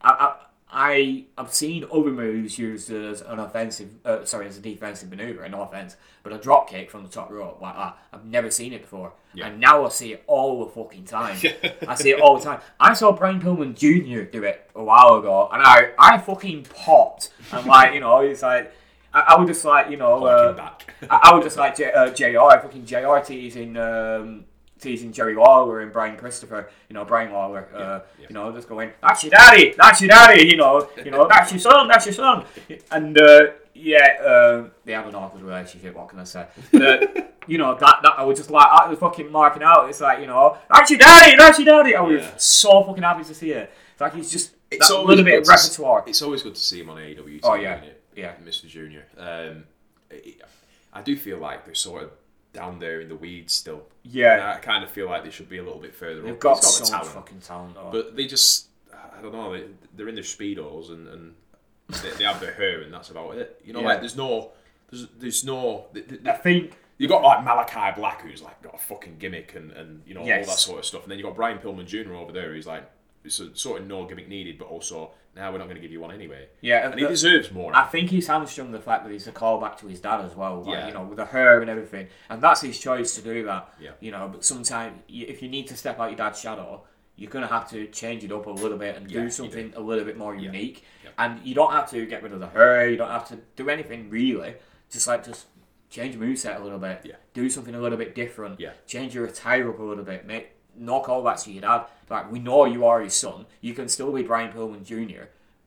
I, I, I've seen other moves used as an offensive, uh, sorry, as a defensive maneuver, an offense, but a drop kick from the top rope like that, I've never seen it before. Yeah. And now I see it all the fucking time. I see it all the time. I saw Brian Pillman Jr. do it a while ago, and I, I fucking popped. And like, you know, it's like, I, I was just like, you know, uh. I, I was just like J, uh, JR, fucking JR teasing, um, teasing Jerry Lawler and Brian Christopher, you know, Brian Lawler, uh, yeah. you know, just going, that's your daddy, that's your daddy, you know, you know, that's your son, that's your son. And, uh, yeah, um, they have an awkward relationship, what can I say? But, you know, that, that I was just like, I was fucking marking out, it's like, you know, that's your daddy, that's your daddy. I was Yeah. so fucking happy to see it. It's like he's just, It's that always little bit of to repertoire. It's always good to see him on AEW. Oh, yeah. Yeah. Mr. Junior. Um, I do feel like they're sort of down there in the weeds still. Yeah. And I kind of feel like they should be a little bit further They've up. got, He's so the talent, fucking talent. though. but they just I don't know. They, they're in their speedos and, and they, they have their hair and that's about it. You know, Yeah. like there's no there's there's no. th- th- I think you got like Malakai Black, who's like got a fucking gimmick and, and you know all that sort of stuff, and then you got Brian Pillman Jr. over there, who's like so, sort of no gimmick needed, but also now we're not going to give you one anyway. Yeah, and he the- deserves more. I think he's hamstrung the fact that he's a callback to his dad as well. Like, Yeah. you know, with the hair and everything, and that's his choice to do that. Yeah. You know, but sometimes if you need to step out your dad's shadow, you're gonna have to change it up a little bit and Yeah, do something a little bit more unique. Yeah. And you don't have to get rid of the hair. You don't have to do anything really. Just like just change your moveset a little bit. Yeah. Do something a little bit different. Yeah. Change your attire up a little bit. Make no callbacks to your dad. Like we know you are his son. You can still be Brian Pillman Jr.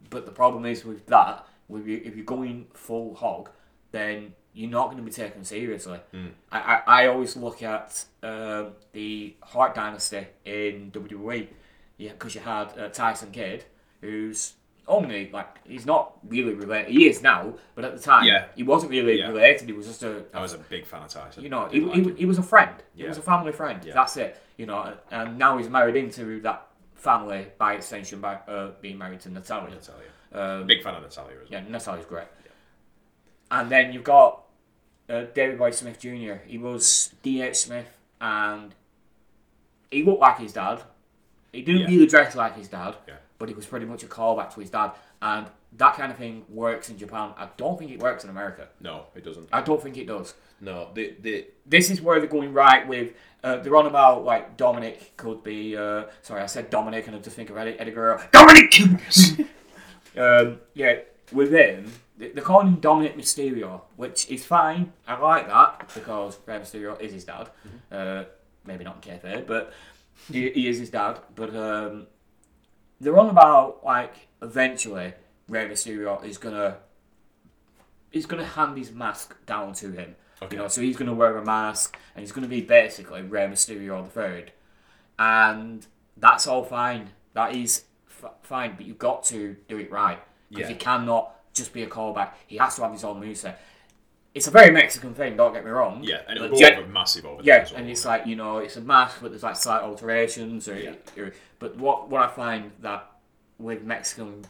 But the problem is with that, with you, if you're going full hog, then you're not going to be taken seriously. I, I, I always look at um, the Hart Dynasty in WWE, yeah, because you had uh, Tyson Kidd, who's only like he's not really related. He is now, but at the time, Yeah. he wasn't really Yeah. related. He was just a I was a big fan of Tyson. you know, he, he, he was a friend. He was a family friend. Yeah. That's it. You know, and now he's married into that family by extension by uh, being married to Natalya. Natalya. Um, big fan of Natalya as well. yeah, Natalya's great. And then you've got uh, Davey Boy Smith Jr. He was D.H. Smith, and he looked like his dad. He didn't Yeah. really dress like his dad, Yeah. But it was pretty much a callback to his dad. And that kind of thing works in Japan. I don't think it works in America. No, it doesn't. I don't think it does. No, the the this is where they're going right with. Uh, they're on about like Dominik could be. Uh, sorry, I said Dominik, and I just think of Eddie, Eddie Guerrero. Dominik. um, yeah, with him, they- they're calling him Dominik Mysterio, which is fine. I like that because Rey Mysterio is his dad. Uh, maybe not in kayfabe, but he, he is his dad. But um, they're on about like eventually Rey Mysterio is gonna is gonna hand his mask down to him. Okay. You know, so he's gonna wear a mask and he's gonna be basically Rey Mysterio the third, and that's all fine. That is f- fine, but you've got to do it right because Yeah. he cannot just be a callback. He has to have his own moveset. It's a very Mexican thing. Don't get me wrong. yeah, and it'll go gen- over massive over yeah, as well. and it's like you know, it's a mask, but there's like slight alterations. Or, Yeah. or- but what what I find that with Mexican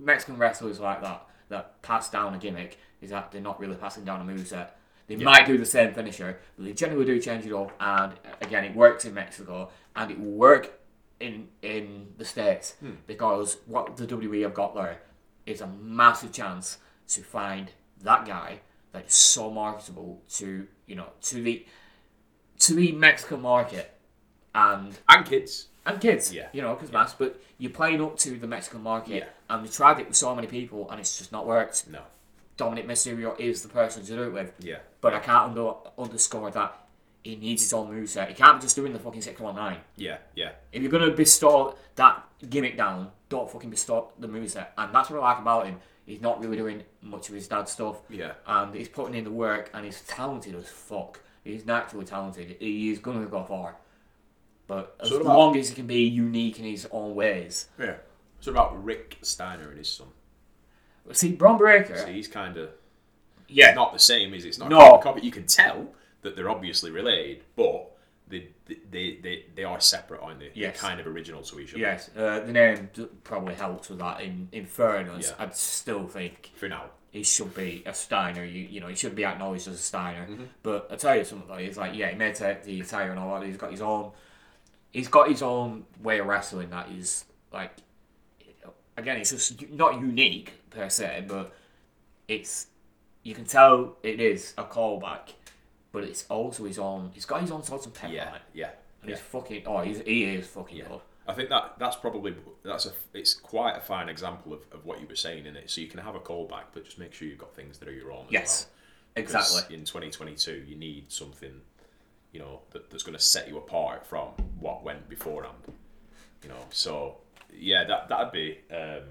Mexican wrestlers like that that pass down a gimmick is that they're not really passing down a moveset. They might do the same finisher, but they generally do change it up. And again, it works in Mexico, and it will work in in the states Hmm. because what the WWE have got there is a massive chance to find that guy that is so marketable to you know to the to the Mexican market and and kids. And kids. Yeah. you know, because mass. But you're playing up to the Mexican market, Yeah. and they tried it with so many people, and it's just not worked. No. Dominik Mysterio is the person to do it with. Yeah. But I can't under, underscore that he needs his own moveset. He can't be just doing the fucking 619. Yeah. Yeah. If you're going to bestow that gimmick down, don't fucking bestow the moveset. And that's what I like about him. He's not really doing much of his dad's stuff. Yeah. And he's putting in the work, and he's talented as fuck. He's naturally talented. He is going to go far. But as So about- long as he can be unique in his own ways. Yeah. So about Rick Steiner and his son. See, Bron Breakker, So he's kind of yeah, not the same, is it? It's not No. copy. You can tell that they're obviously related, but they they they, they are separate, aren't they? Yes. They're kind of original to each other. yes, uh, the name probably helps with that. In in fairness, Yeah. I'd still think For now. he should be a Steiner. You you know he should be acknowledged as a Steiner. Mm-hmm. But I tell you something though, he's like yeah, he may take the attire and all that. He's got his own. He's got his own way of wrestling that is like. Again, it's just not unique per se, but it's you can tell it is a callback, but it's also his own. He's got his own sort of pep Yeah. it, Yeah. and yeah. he's fucking. Oh, he's, he is fucking good. I think that that's probably that's a it's quite a fine example of, of what you were saying in it. So you can have a callback, but just make sure you've got things that are your own. As Yes, well. exactly. In 2022, you need something, you know, that, that's going to set you apart from what went beforehand. You know, so yeah, that that'd be. Um,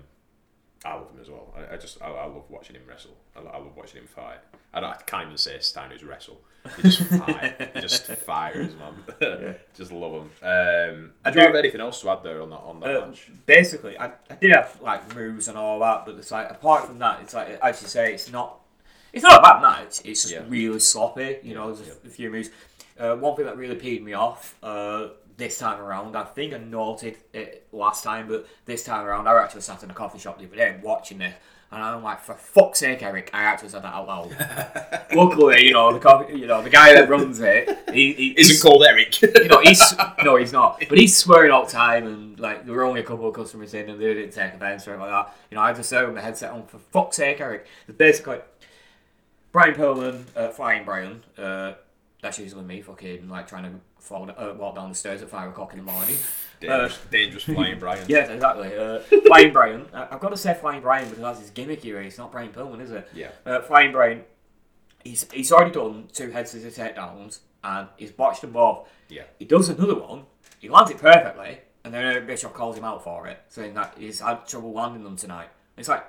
I love him as well. I, I just I, I love watching him wrestle. I, I love watching him fight. I don't I can't even say Steiner's wrestle. He just fight. he just fires, man. just love him. Um, I do you have anything else to add there on that on that Uh, match? basically, I, I did have like moves and all that, but it's like apart from that, it's like as you say, it's not it's not a bad match. It's just Yeah. really sloppy. You know, there's a, a few moves. Uh, one thing that really peed me off uh, this time around, I think I noted it last time, but this time around, I actually sat in a coffee shop the other day watching this, and I'm like, for fuck's sake, Eric, I actually said that out loud. Luckily, you know, the coffee, you know, the guy that runs it, he, he Isn't called Eric. you know, he's no, he's not. But he's swearing all the time, and like there were only a couple of customers in, and they didn't take offence or anything like that. You know, I just said with my headset on for fuck's sake, Eric. It's basically Brian Pillman, uh, Flying Brian. Uh, that's usually me, fucking like trying to fall, uh, walk down the stairs at five o'clock in the morning. dangerous, dangerous flying Brian. Yes, exactly. Uh, Flying Brian. I've got to say Flying Brian because that's his gimmick here. It's not Brian Pillman, is it? Yeah. Uh, Flying Brian. He's he's already done two head scissor takedowns and he's botched them both. Yeah. He does another one. He lands it perfectly, and then Bischoff calls him out for it, saying that he's had trouble landing them tonight. It's like,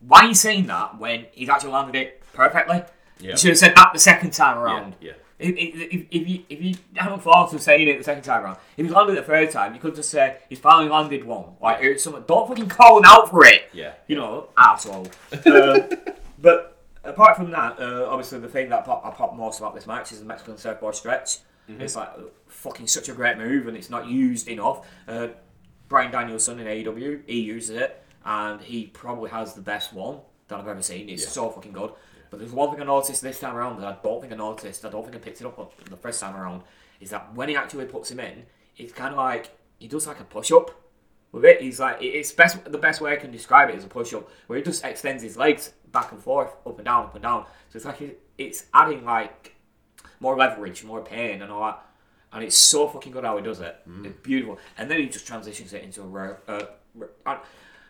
why are you saying that when he's actually landed it perfectly? Yeah. You should have said that the second time around. yeah. If, if, if, if you if you haven't thought of saying it the second time around, if you landed it the third time, you could just say he's finally landed one. Like it's something. Don't fucking call him out for it. Yeah. You know, asshole. um, but apart from that, uh, obviously the thing that pop, I pop most about this match is the Mexican surfboard stretch. It's like uh, fucking such a great move, and it's not used enough. Uh, Bryan Danielson in AEW, he uses it, and he probably has the best one that I've ever seen. It's Yeah. so fucking good. But there's one thing I noticed this time around that I don't think I noticed. I don't think I picked it up on the first time around. Is that when he actually puts him in, it's kind of like he does like a push up with it. He's like it's best. The best way I can describe it is a push up, where he just extends his legs back and forth, up and down, up and down. So it's like it's adding like more leverage, more pain, and all that. And it's so fucking good how he does it. It's beautiful. And then he just transitions it into a row, uh, uh,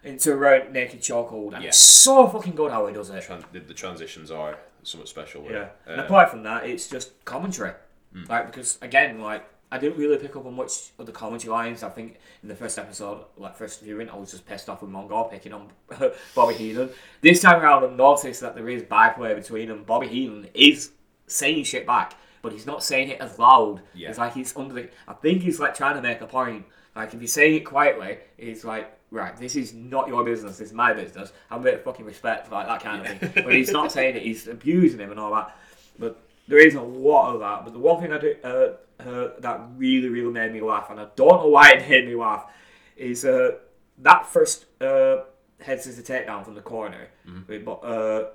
into a rear naked chokehold, and Yeah. it's so fucking good how he does it. Tran- the, the transitions are somewhat special. Yeah. And apart from that, it's just commentary. Hmm. Like because again, like I didn't really pick up on much of the commentary lines. I think in the first episode, like first viewing, I was just pissed off with Mongo picking on Bobby Heenan. This time around, I've noticed that there is byplay between them. Bobby Heenan is saying shit back, but he's not saying it as loud. Yeah. It's like he's under the. I think he's like trying to make a point. Like if he's saying it quietly, he's like, right, this is not your business. This is my business. Have a bit of fucking respect, like that kind of thing. But he's not saying it. He's abusing him and all that. But there is a lot of that. But the one thing I do uh, uh, that really, really made me laugh, and I don't know why it made me laugh, is uh, that first uh, head scissor takedown from the corner. with Bo- uh,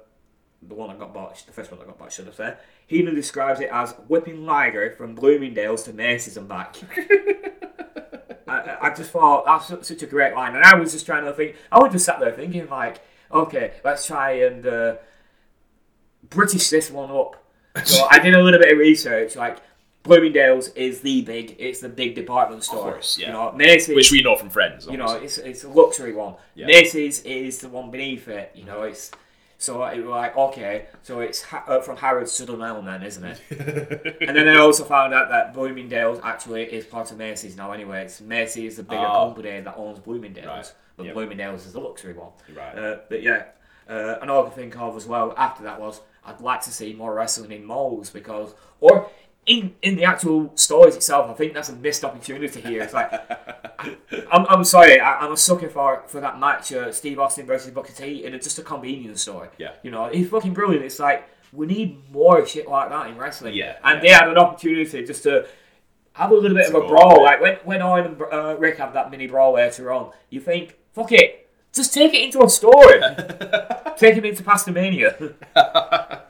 the one that got botched, the first one that got botched, should have said. Heenan describes it as whipping Liger from Bloomingdale's to Macy's and back. I, I just thought that's such a great line, and I was just trying to think. I was just sat there thinking, like, okay, let's try and uh, British this one up. So I did a little bit of research. Like, Bloomingdale's is the big, it's the big department store. course, yeah. You know, Macy's, which we know from Friends. you know, it's it's a luxury one. Yeah. Macy's is the one beneath it. You know, it's so it was like okay, so it's ha- uh, from Harrods to Dunelm then, isn't it? and then I also found out that Bloomingdale's actually is part of Macy's now. Anyway, it's Macy's is the bigger Oh. company that owns Bloomingdale's, Right. but Yep. Bloomingdale's is the luxury one. Right. Uh, but yeah, uh, and all I could think of as well after that was I'd like to see more wrestling in malls because or. In, in the actual stores itself, I think that's a missed opportunity here. It's like I'm, I'm sorry, I, I'm a sucker for for that match, uh, Steve Austin versus Booker T, and it's just a convenience story. Yeah. you know, it's fucking brilliant. It's like we need more shit like that in wrestling. Yeah, and yeah. they had an opportunity just to have a little bit of a brawl. Like when when Owen and uh, Rick have that mini brawl later on, you think, fuck it, just take it into a story, take him into Pastamania.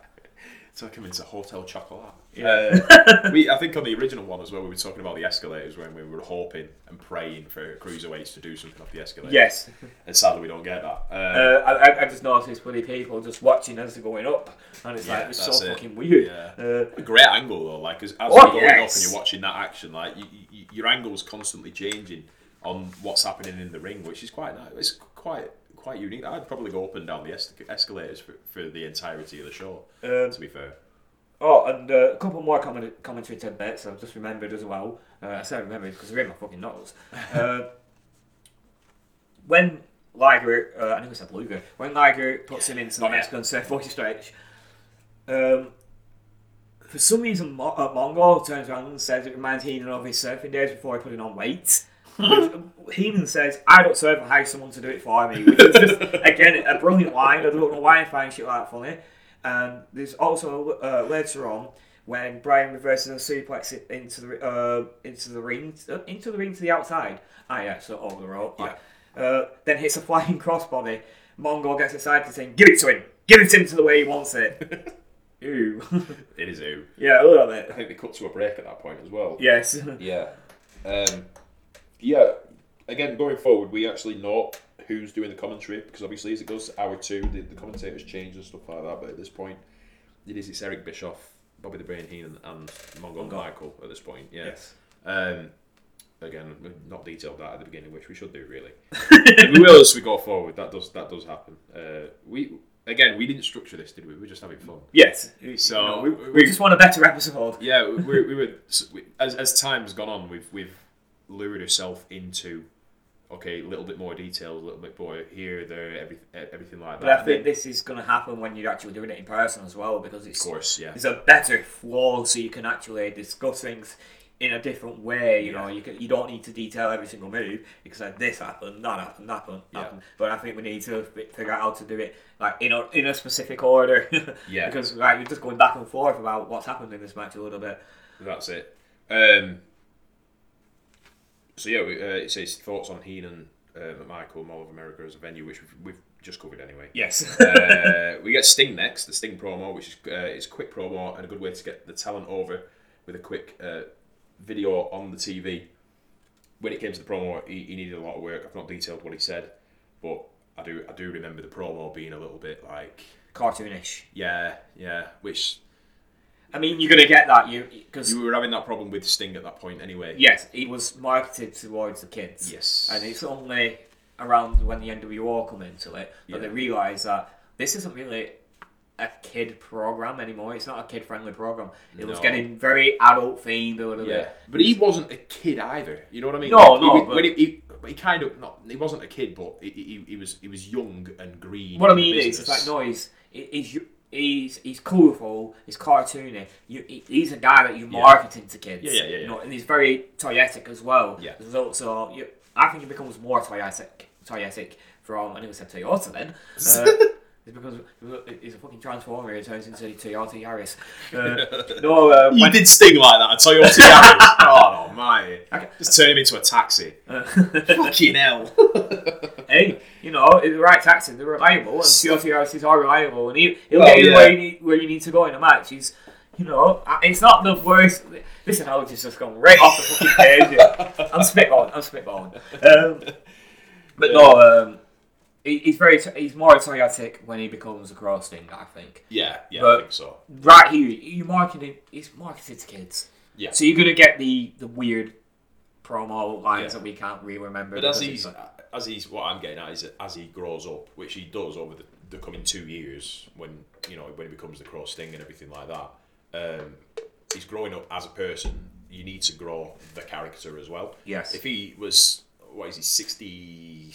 Took him into Hotel Chocolat. Yeah. Uh, we, I think on the original one as well, we were talking about the escalators when we were hoping and praying for cruiserweights to do something off the escalator. yes. And sadly, we don't get that. Uh, Uh, I, I- just noticed bloody people just watching as they're going up, and it's Yeah, like it's so it. fucking weird. Yeah. Uh, a great angle though, like as, as Oh, you're going up and you're watching that action, like you, you, your angle's constantly changing on what's happening in the ring, which is quite nice. It's quite quite unique. I'd probably go up and down the es- escalators for, for the entirety of the show. Um, to be fair, Oh, and uh, a couple more comment- commentary tidbits I've just remembered as well. Uh, I said remembered because they're in my fucking notes. Uh, when Liger, uh, I think I said Luger, when Liger puts him into the. Mexican surfboard stretch, um, for some reason Mo- uh, Mongo turns around and says it reminds Heenan of his surfing days before he put on weight. Which, Heenan says, I don't surf, I hire someone to do it for me. Which is just, again, a brilliant line. I don't know why I find shit like that funny. And there's also uh, later on when Brian reverses a suplex into the uh, into the ring uh, into the ring to the outside. Ah, yeah, so over the rope. Yeah. Uh, then hits a flying crossbody. Mongo gets excited, saying, "Give it to him! Give it to him to the way he wants it." Ooh. It is ooh. yeah, a little I think they cut to a break at that point as well. Yes. Yeah. Um, yeah. Again, going forward, we actually know who's doing the commentary because obviously, as it goes to hour two, the, the commentators change and stuff like that. But at this point, it is it's Eric Bischoff, Bobby the Brain Heenan, and Mongo Mongo. Michael at this point. Yeah. Yes. Um, again, we've not detailed that at the beginning, which we should do really. we will as we go forward. That does that does happen. Uh, we again, we didn't structure this, did we? We were just having fun. Yes. So we, we- we just want a better episode. Yeah, we, we were we, as as time's gone on, we've we've lured herself into okay, a little bit more details, a little bit more here, there, everything, everything like that. But I think this is going to happen when you're actually doing it in person as well, because it's of course, yeah, it's a better flow, so you can actually discuss things in a different way. You know, you can, you don't need to detail every single move. because say this happened, that happened, that happened, Yeah. happened. But I think we need to figure out how to do it like in a in a specific order. Yeah. because like you're just going back and forth about what's happened in this match a little bit. that's it. Um, so yeah, we, uh, it says thoughts on Heenan, uh, McMichael, Mall of America as a venue, which we've, we've just covered anyway. Yes. uh, we get Sting next, the Sting promo, which is uh, it's quick promo and a good way to get the talent over with a quick uh, video on the TV. When it came to the promo, he, he needed a lot of work. I've not detailed what he said, but I do I do remember the promo being a little bit like Cartoonish. yeah yeah, which I mean, you're gonna get that you because you were having that problem with Sting at that point anyway. yes, it was marketed towards the kids. Yes. and it's only around when the NWO come into it that Yeah. they realise that this isn't really a kid program anymore. It's not a kid friendly program. It was No. getting very adult themed a little Yeah, bit. but he wasn't a kid either. You know what I mean? No, Like, he, no, was- but- when he, he, he kind of not. He wasn't a kid, but he, he, he was he was young and green. What I in the mean is, it's business. like no, he's he's he's he's colourful, he's cartoony. You, he- he's a guy that you Yeah. market into kids. Yeah, yeah, yeah, You know, and he's very toyetic as well. Yeah. So, you, I think he becomes more toyetic, toyetic from. I never said Toyota then. Uh, It's because he's a fucking transformer. He turns into Toyota Yaris. Uh, no, uh, You when- did sting like that, Toyota Yaris. oh my! Okay. Just turn him into a taxi. Fucking hell! hey, you know, the right taxi, they're reliable, and Toyota Yaris are reliable, and he, he'll Well, get you yeah. where you, need, where you need to go in a match. He's, you know, uh, it's not the worst. Listen, Alex has just gone right off the fucking page. I'm spitballing, I'm spitballing. Um, but no, um, he, he's very, he's more toyetic when he becomes a Crow Sting, I think. Yeah, yeah, But- I think so. Right here, you marketing, it's marketed to kids. Yeah. So you're gonna get the the weird promo lines Yeah. that we can't really remember. But as he's like- as he's what I'm getting at is that as he grows up, which he does over the, the coming two years, when you know when he becomes the Crow Sting and everything like that, um, he's growing up as a person. You need to grow the character as well. Yes. If he was, what is he, sixty?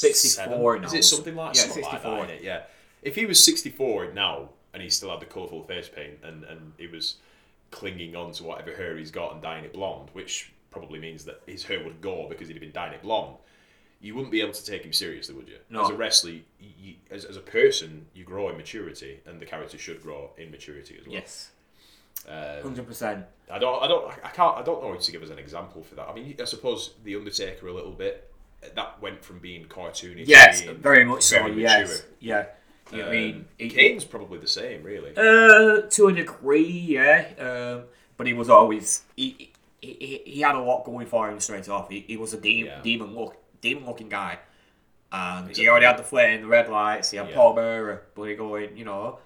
64 now. Is it something like Yeah, something like 64. that, innit? Yeah. If he was sixty four now and he still had the colourful face paint and and he was clinging on to whatever hair he's got and dyeing it blonde, which probably means that his hair would go because he'd have been dyeing it blonde. You wouldn't be able to take him seriously, would you? No. As a wrestler, you, you, as, as a person, you grow in maturity, and the character should grow in maturity as well. yes, Um, hundred percent. I don't, I don't, I can't, I don't know how to give us an example for that. I mean, I suppose the Undertaker a little bit. That went from being cartoonish. Yes, to being very much so. very Yes, yeah. You what I mean, Um, He- Kane's probably the same, really. uh, to a degree, yeah. Um, but he was always he, he, he, had a lot going for him straight off. He, he was a demon, Yeah. demon look, demon looking guy, and He's he already had the flame, the red lights. He had Yeah. Paul Bearer, but he going, you know.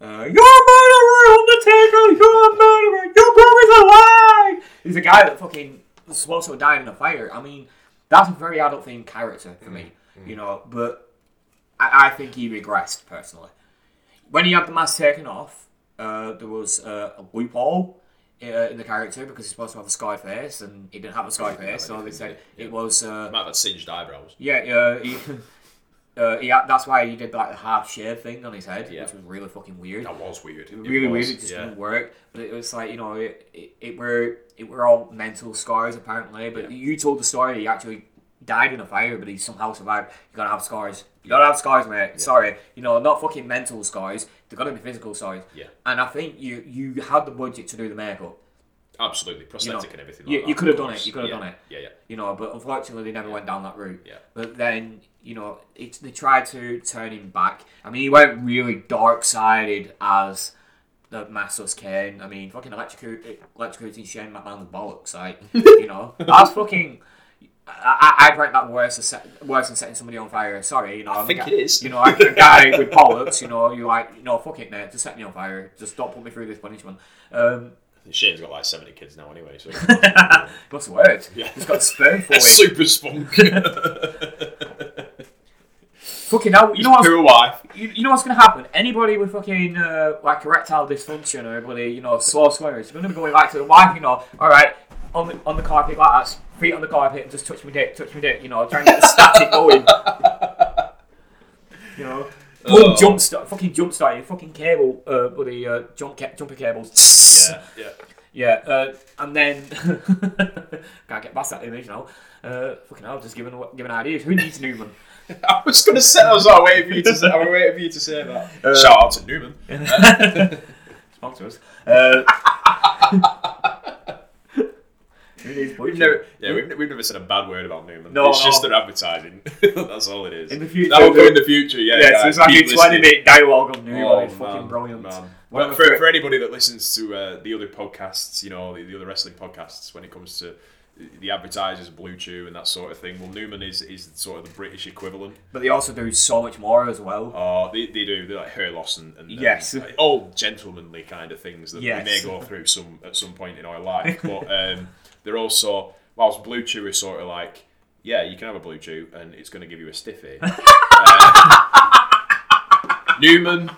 Uh, you're a murderer, Undertaker! You're a murderer! Your brother's alive! He's a guy that fucking was supposed to have died in a fire. I mean, that's a very adult themed character for me, Mm-hmm. you know. But I, I think he regressed personally. When he had the mask taken off, uh, there was uh, a loophole uh, in the character because he's supposed to have a sky face and he didn't have a sky face, so they said yeah. it was. Uh, Might have had singed eyebrows. yeah, uh, he, uh, he had, that's why he did like the half shave thing on his head, Yeah. which was really fucking weird. That was weird. It really was, weird. It just yeah. didn't work. But it was like you know, it, it, it were it were all mental scars apparently. But Yeah. you told the story. He actually died in a fire, but he somehow survived. You gotta have scars. You gotta have scars, mate. Sorry, you know, not fucking mental scars. They gotta be physical scars. Yeah. And I think you you had the budget to do the makeup. Absolutely, You, prosthetic know, and everything. you, like you that, could have done it. You could have yeah. done it. Yeah, yeah. You know, but unfortunately they never went down that route. Yeah. But then you know, it's they tried to turn him back. I mean, he went really dark sided as the Masters Kane. I mean, fucking electrocute, electrocuting Shane McMahon's bollocks. Like, you know, that's fucking. I, I'd rank that worse than, set, worse than setting somebody on fire. Sorry, you know. I think it is. You know, I'm a guy with bollocks. You know, you're like, you know, fuck it, mate. Just set me on fire. Just don't put me through this punishment. Um, Shane's got like seventy kids now, anyway. So what's the word? Yeah. He's got sperm for it. super spunk. Fucking hell. You know what's Poor wife. you, you know what's gonna happen? Anybody with fucking uh, like erectile dysfunction or anybody, you know, slow swimmers, they're gonna be going back to the wife, you know, all right, on the on the carpet like that, feet on the carpet, and just touch me dick, touch me dick, you know, try and get the static going. You know, boom, Oh. jump start, fucking jump start, your fucking cable, uh, bloody uh, jump ca- jumper cables. Yeah, yeah. Yeah, uh, and then can't get past that image now. Uh, fucking hell, just giving giving ideas. Who needs Numan? I was gonna say. I was like, waiting for you to say. I was waiting for you to say that. Uh, Shout out to Numan. Sponsor us. Uh, who needs We've never, yeah, we've, we've never said a bad word about Numan. No, it's no. just their advertising. That's all it is. In the future, That'll come in the future. Yeah, Yeah, guys, so it's like a 20 listening. minute dialogue on Numan. Oh, it's fucking brilliant. man. But for, for anybody that listens to uh, the other podcasts, you know, the, the other wrestling podcasts, when it comes to the advertisers, Blue Chew, and that sort of thing, well, Numan is, is sort of the British equivalent. But they also do so much more as well. Oh, they, they do. They're like hair loss and, and Yes. and, like, all gentlemanly kind of things that Yes. we may go through some at some point in our life. But um, they're also, whilst Blue Chew is sort of like, yeah, you can have a Blue Chew and it's going to give you a stiffy. uh, Numan,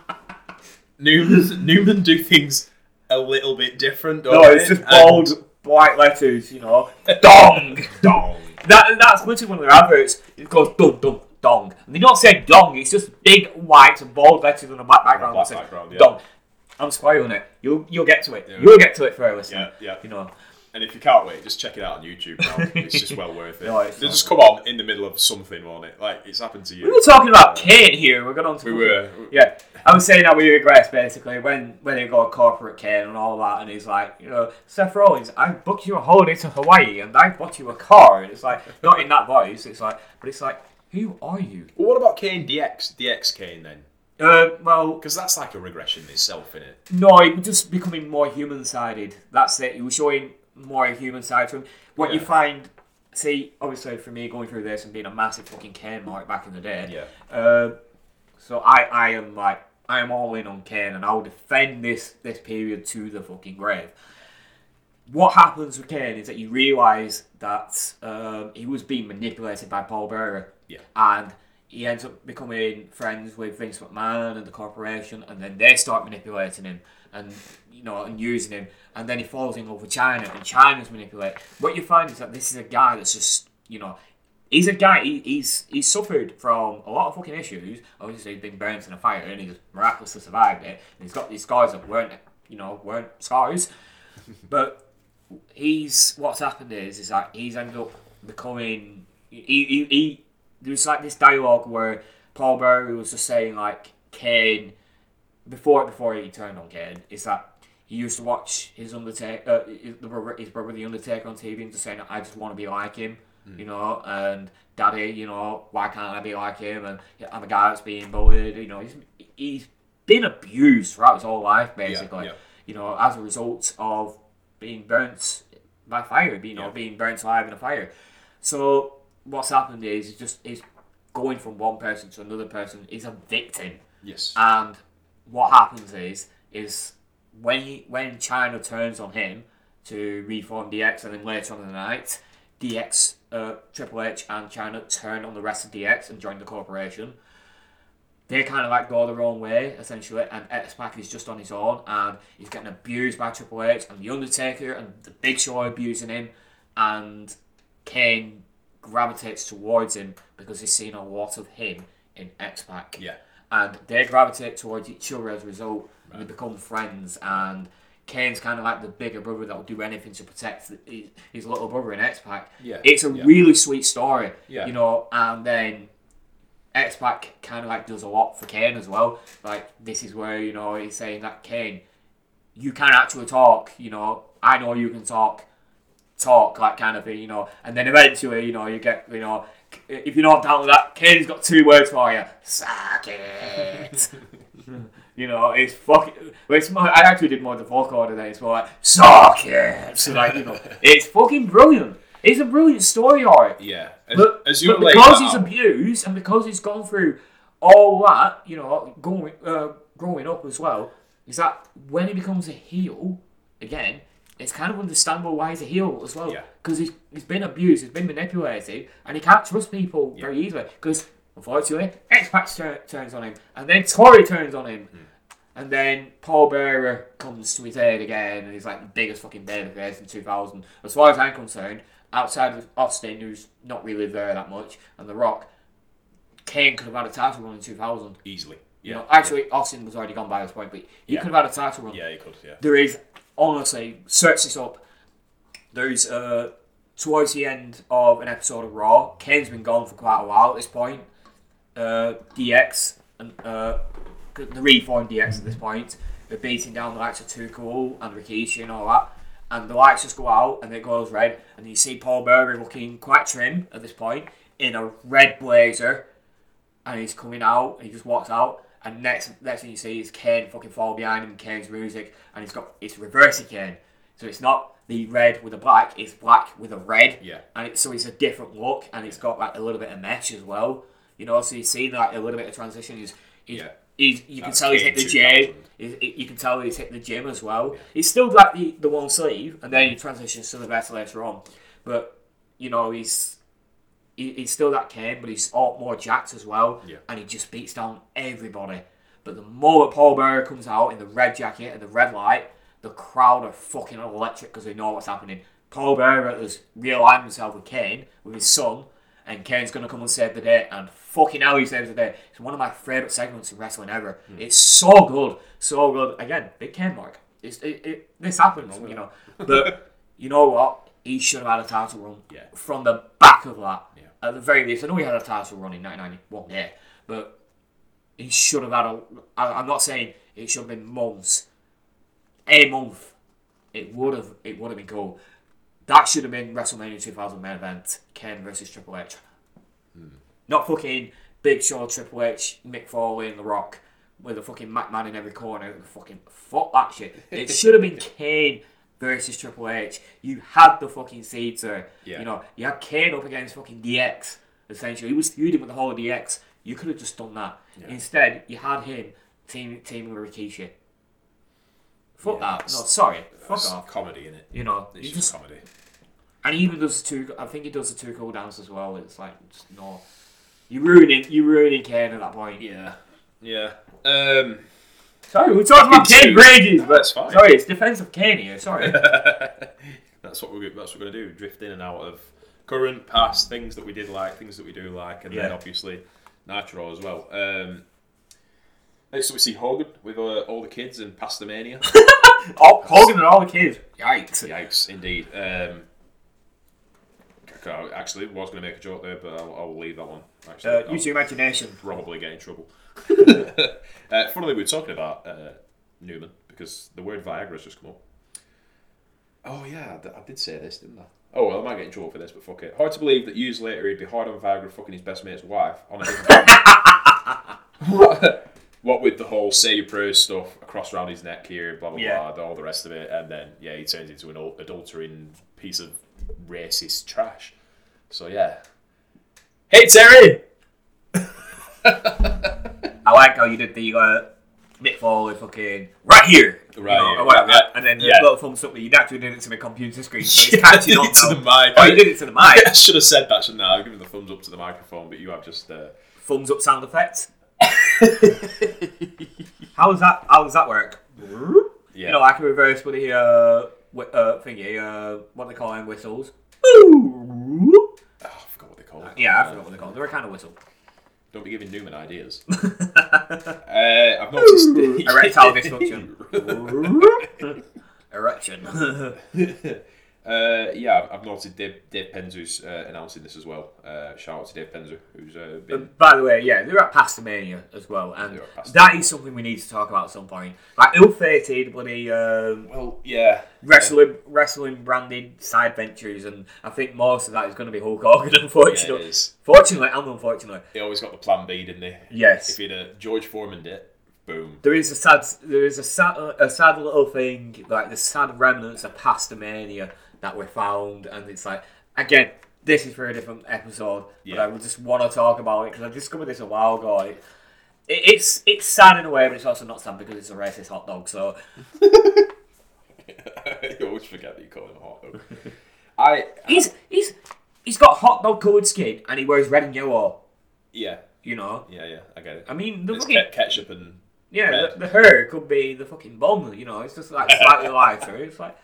Numan, Numan do things a little bit different. Don't No, it's just bold, white letters, you know. Dong! Dong. That, that's literally one of their adverts. It goes dong, dong, dong. And they don't say dong, it's just big white bold letters on a black background. black that says background, yeah. Dong. I'm spoiling it. You'll you'll get to it. Yeah. You'll get to it for listening. Yeah, yeah. You know. And if you can't wait, just check it out on YouTube now. It's just well worth it. No, it's they not. just come on in the middle of something, won't it? Like it's happened to you. We were talking about Kane here. We're going on to We were. Yeah, I was saying that we regress basically when when he got corporate Kane and all that, and he's like, you know, Seth Rollins, I booked you a holiday to Hawaii and I bought you a car. And it's like not in that voice. It's like, but it's like, who are you? Well, what about Kane DX? DX Kane then? Uh, well, Because that's like a regression itself, isn't it? no, he was just becoming more human sided. That's it. He was showing more human side to him. What you find, see, obviously for me going through this and being a massive fucking Kane mark back in the day, Yeah. Uh, so I, I am like I am all in on Kane and I'll defend this this period to the fucking grave. What happens with Kane is that you realise that um, he was being manipulated by Paul Bearer. Yeah. And he ends up becoming friends with Vince McMahon and the corporation, and then they start manipulating him and you know and using him, and then he falls in love with Chyna, and Chyna's manipulated. What you find is that this is a guy that's just you know he's a guy. He, he's he's suffered from a lot of fucking issues. Obviously, he's been burnt in a fire, and he's miraculously survived it. And he's got these scars that weren't you know weren't scars, but he's what's happened is is that he's ended up becoming he he, he there's like this dialogue where Paul Bearer was just saying like Kane before before he turned on Kane is that he used to watch his Undertaker uh, his, the brother, his brother the Undertaker on TV and just saying I just want to be like him you know and daddy you know why can't I be like him and I'm a guy that's being bullied you know he's he's been abused throughout his whole life basically yeah. you know as a result of being burnt by fire you know Yeah. being burnt alive in a fire so what's happened is he's just he's going from one person to another person he's a victim Yes. and what happens is is when he, when Chyna turns on him to reform DX, and then later on in the night, DX, uh, Triple H, and Chyna turn on the rest of DX and join the corporation. They kind of like go their own way essentially, and X Pac is just on his own, and he's getting abused by Triple H and the Undertaker, and the Big Show abusing him, and Kane gravitates towards him because he's seen a lot of him in X Pac yeah. And they gravitate towards each other as a result. And they become friends, and Kane's kind of like the bigger brother that will do anything to protect his, his little brother in X Pac. Yeah, It's a yeah. really sweet story. Yeah. You know, and then X Pac kind of like does a lot for Kane as well. Like this is where you know he's saying that Kane, you can actually talk. You know, I know you can talk, talk like kind of thing. You know, and then eventually you know you get you know if you're not down with that, Kane's got two words for you: suck it. You know, it's fucking. Well, it's more, I actually did more of the vocal than it's more like suck it. So like you know, it's fucking brilliant. It's a brilliant story arc. Yeah. As, But, as you but because he's abused and because he's gone through all that, you know, going uh, growing up as well, is that when he becomes a heel again, it's kind of understandable why he's a heel as well. Yeah. Because he's, he's been abused, he's been manipulated, and he can't trust people very easily. Because unfortunately, X Pac tur- turns on him, and then Tori turns on him. Hmm. And then Paul Bearer comes to his aid again, and he's like the biggest fucking babyface in 2000. As far as I'm concerned, outside of Austin, who's not really there that much, and The Rock, Kane could have had a title run in 2000. easily. You Yeah. know, actually, Austin was already gone by this point, but he Yeah. could have had a title run. yeah, he could. Yeah. There is, honestly, search this up. There's, uh, towards the end of an episode of Raw, Kane's been gone for quite a while at this point. Uh, DX, and uh, the reformed DX at this point, they're beating down the likes of Cool and Rikishi and all that. And the lights just go out and it goes red, and you see Paul Bearer looking quite trim at this point in a red blazer and he's coming out, and he just walks out, and next next thing you see is Kane fucking fall behind him, Kane's music, and he's got it's reversing Kane. So it's not the red with the black, it's black with a red. Yeah. And it, so it's a different look, and it's got like a little bit of mesh as well. You know, so you see like a little bit of transition. He's, Yeah. he's you can tell he's hit the gym. You can tell he's hit the gym as well. He's still got the, the one sleeve, and then he transitions to the vest later on. But you know, he's he, he's still that Kane, but he's all more jacked as well. Yeah. And he just beats down everybody. But the moment Paul Bearer comes out in the red jacket and the red light, the crowd are fucking electric because they know what's happening. Paul Bearer has realigned himself with Kane, with his son, and Kane's going to come and save the day. And fucking hell, he saves the day. It's one of my favourite segments in wrestling ever. Hmm. It's so good. So good. Again, big Kane mark. It's, it, it, this happens, oh, you know. But you know what? He should have had a title run Yeah. from the back of that. Yeah. At the very least, I know he had a title run in 1991, yeah, but he should have had a. I, I'm not saying it should have been months, a month. It would have. It would have been cool. That should have been WrestleMania 2000 main event: Ken versus Triple H. Hmm. Not fucking Big Show, Triple H, Mick Foley, and The Rock with a fucking McMahon in every corner. Fucking fuck that shit. It should have been Kane versus Triple H. You had the fucking seeds there. Yeah. You know, you had Kane up against fucking DX. Essentially, he was feuding with the whole of DX. You could have just done that. Instead, you had him team teaming with Rikishi. Fuck Yeah, that. No, sorry. Fuck off. comedy in it. You know, It's you just just comedy. and he even does the two. I think he does the Too Cool dance as well. It's like just no. You're ruining you're ruining Kane at that point. Yeah. Yeah. Um. Sorry, we talked about Fucking Kane two. for ages, but That's fine. sorry, it's defensive Kane here. Sorry. that's what we're that's what we're gonna do. Drift in and out of current, past things that we did like, things that we do like, and then obviously Nitro as well. Um, next up we see Hogan with uh, all the kids and Pastamania. oh, Hogan and all the kids. Yikes. Yikes, indeed. Um, I actually was going to make a joke there, but I'll, I'll leave that one. Actually, Uh, use your imagination. probably get in trouble. uh, funnily, we were talking about uh, Numan because the word Viagra has just come up. Oh yeah, I did say this, didn't I? Oh well, I might get in trouble for this, but fuck it. Hard to believe that years later he'd be hard on Viagra fucking his best mate's wife on a what, what with the whole say your prayers stuff across around his neck here, blah blah Yeah. blah, all the rest of it, and then yeah, he turns into an adul- adultering piece of racist trash. So yeah. Hey Terry. I like how you did the uh, Mick Foley fucking right here. you Right know, here, or whatever, yeah. And then the Yeah. little thumbs up. You actually did it to the computer screen. So it's catching on to the mic. Oh, you did it to the mic. I should have said that, shouldn't I? I've given the thumbs up to the microphone, but you have just. Uh... Thumbs up sound effect. how does that? How does that work? Yeah. You know, I can reverse with the uh, wi- uh thingy. Uh, what they call them whistles. Ooh. Oh, I forgot what they call it. Yeah, I forgot what they're called. They're a kind of whistle. Don't be giving Numan ideas. uh, I've noticed. Erectile dysfunction. erection. Uh, yeah, I've noted Dave, Dave Penzer's uh, announcing this as well. Uh, shout out to Dave Penzer, who's uh, been. By the way, yeah, they're at Pastamania as well, and They're at Pastamania. that is something we need to talk about at some point. Like ill-fated, bloody um, well, yeah. wrestling, wrestling branded side ventures, and I think most of that is going to be Hulk Hogan. Yeah, Unfortunately, is. fortunately and unfortunately, He always got the plan B, didn't he? yes. If he'd a George Foreman did, boom. There is a sad, there is a sad, a sad little thing like the sad remnants of Pastamania that we found, and it's like again, this is for a different episode, Yeah. but I just want to talk about it because I discovered this a while ago. It, it, it's it's sad in a way, but it's also not sad because it's a racist hot dog. So you always forget that you call him a hot dog. I he's he's he's got hot dog coloured skin and he wears red and yellow. yeah You know, yeah yeah I get it. I mean the fucking ke- ketchup and yeah, the, the hair could be the fucking bomb. You know, it's just like slightly lighter. It's like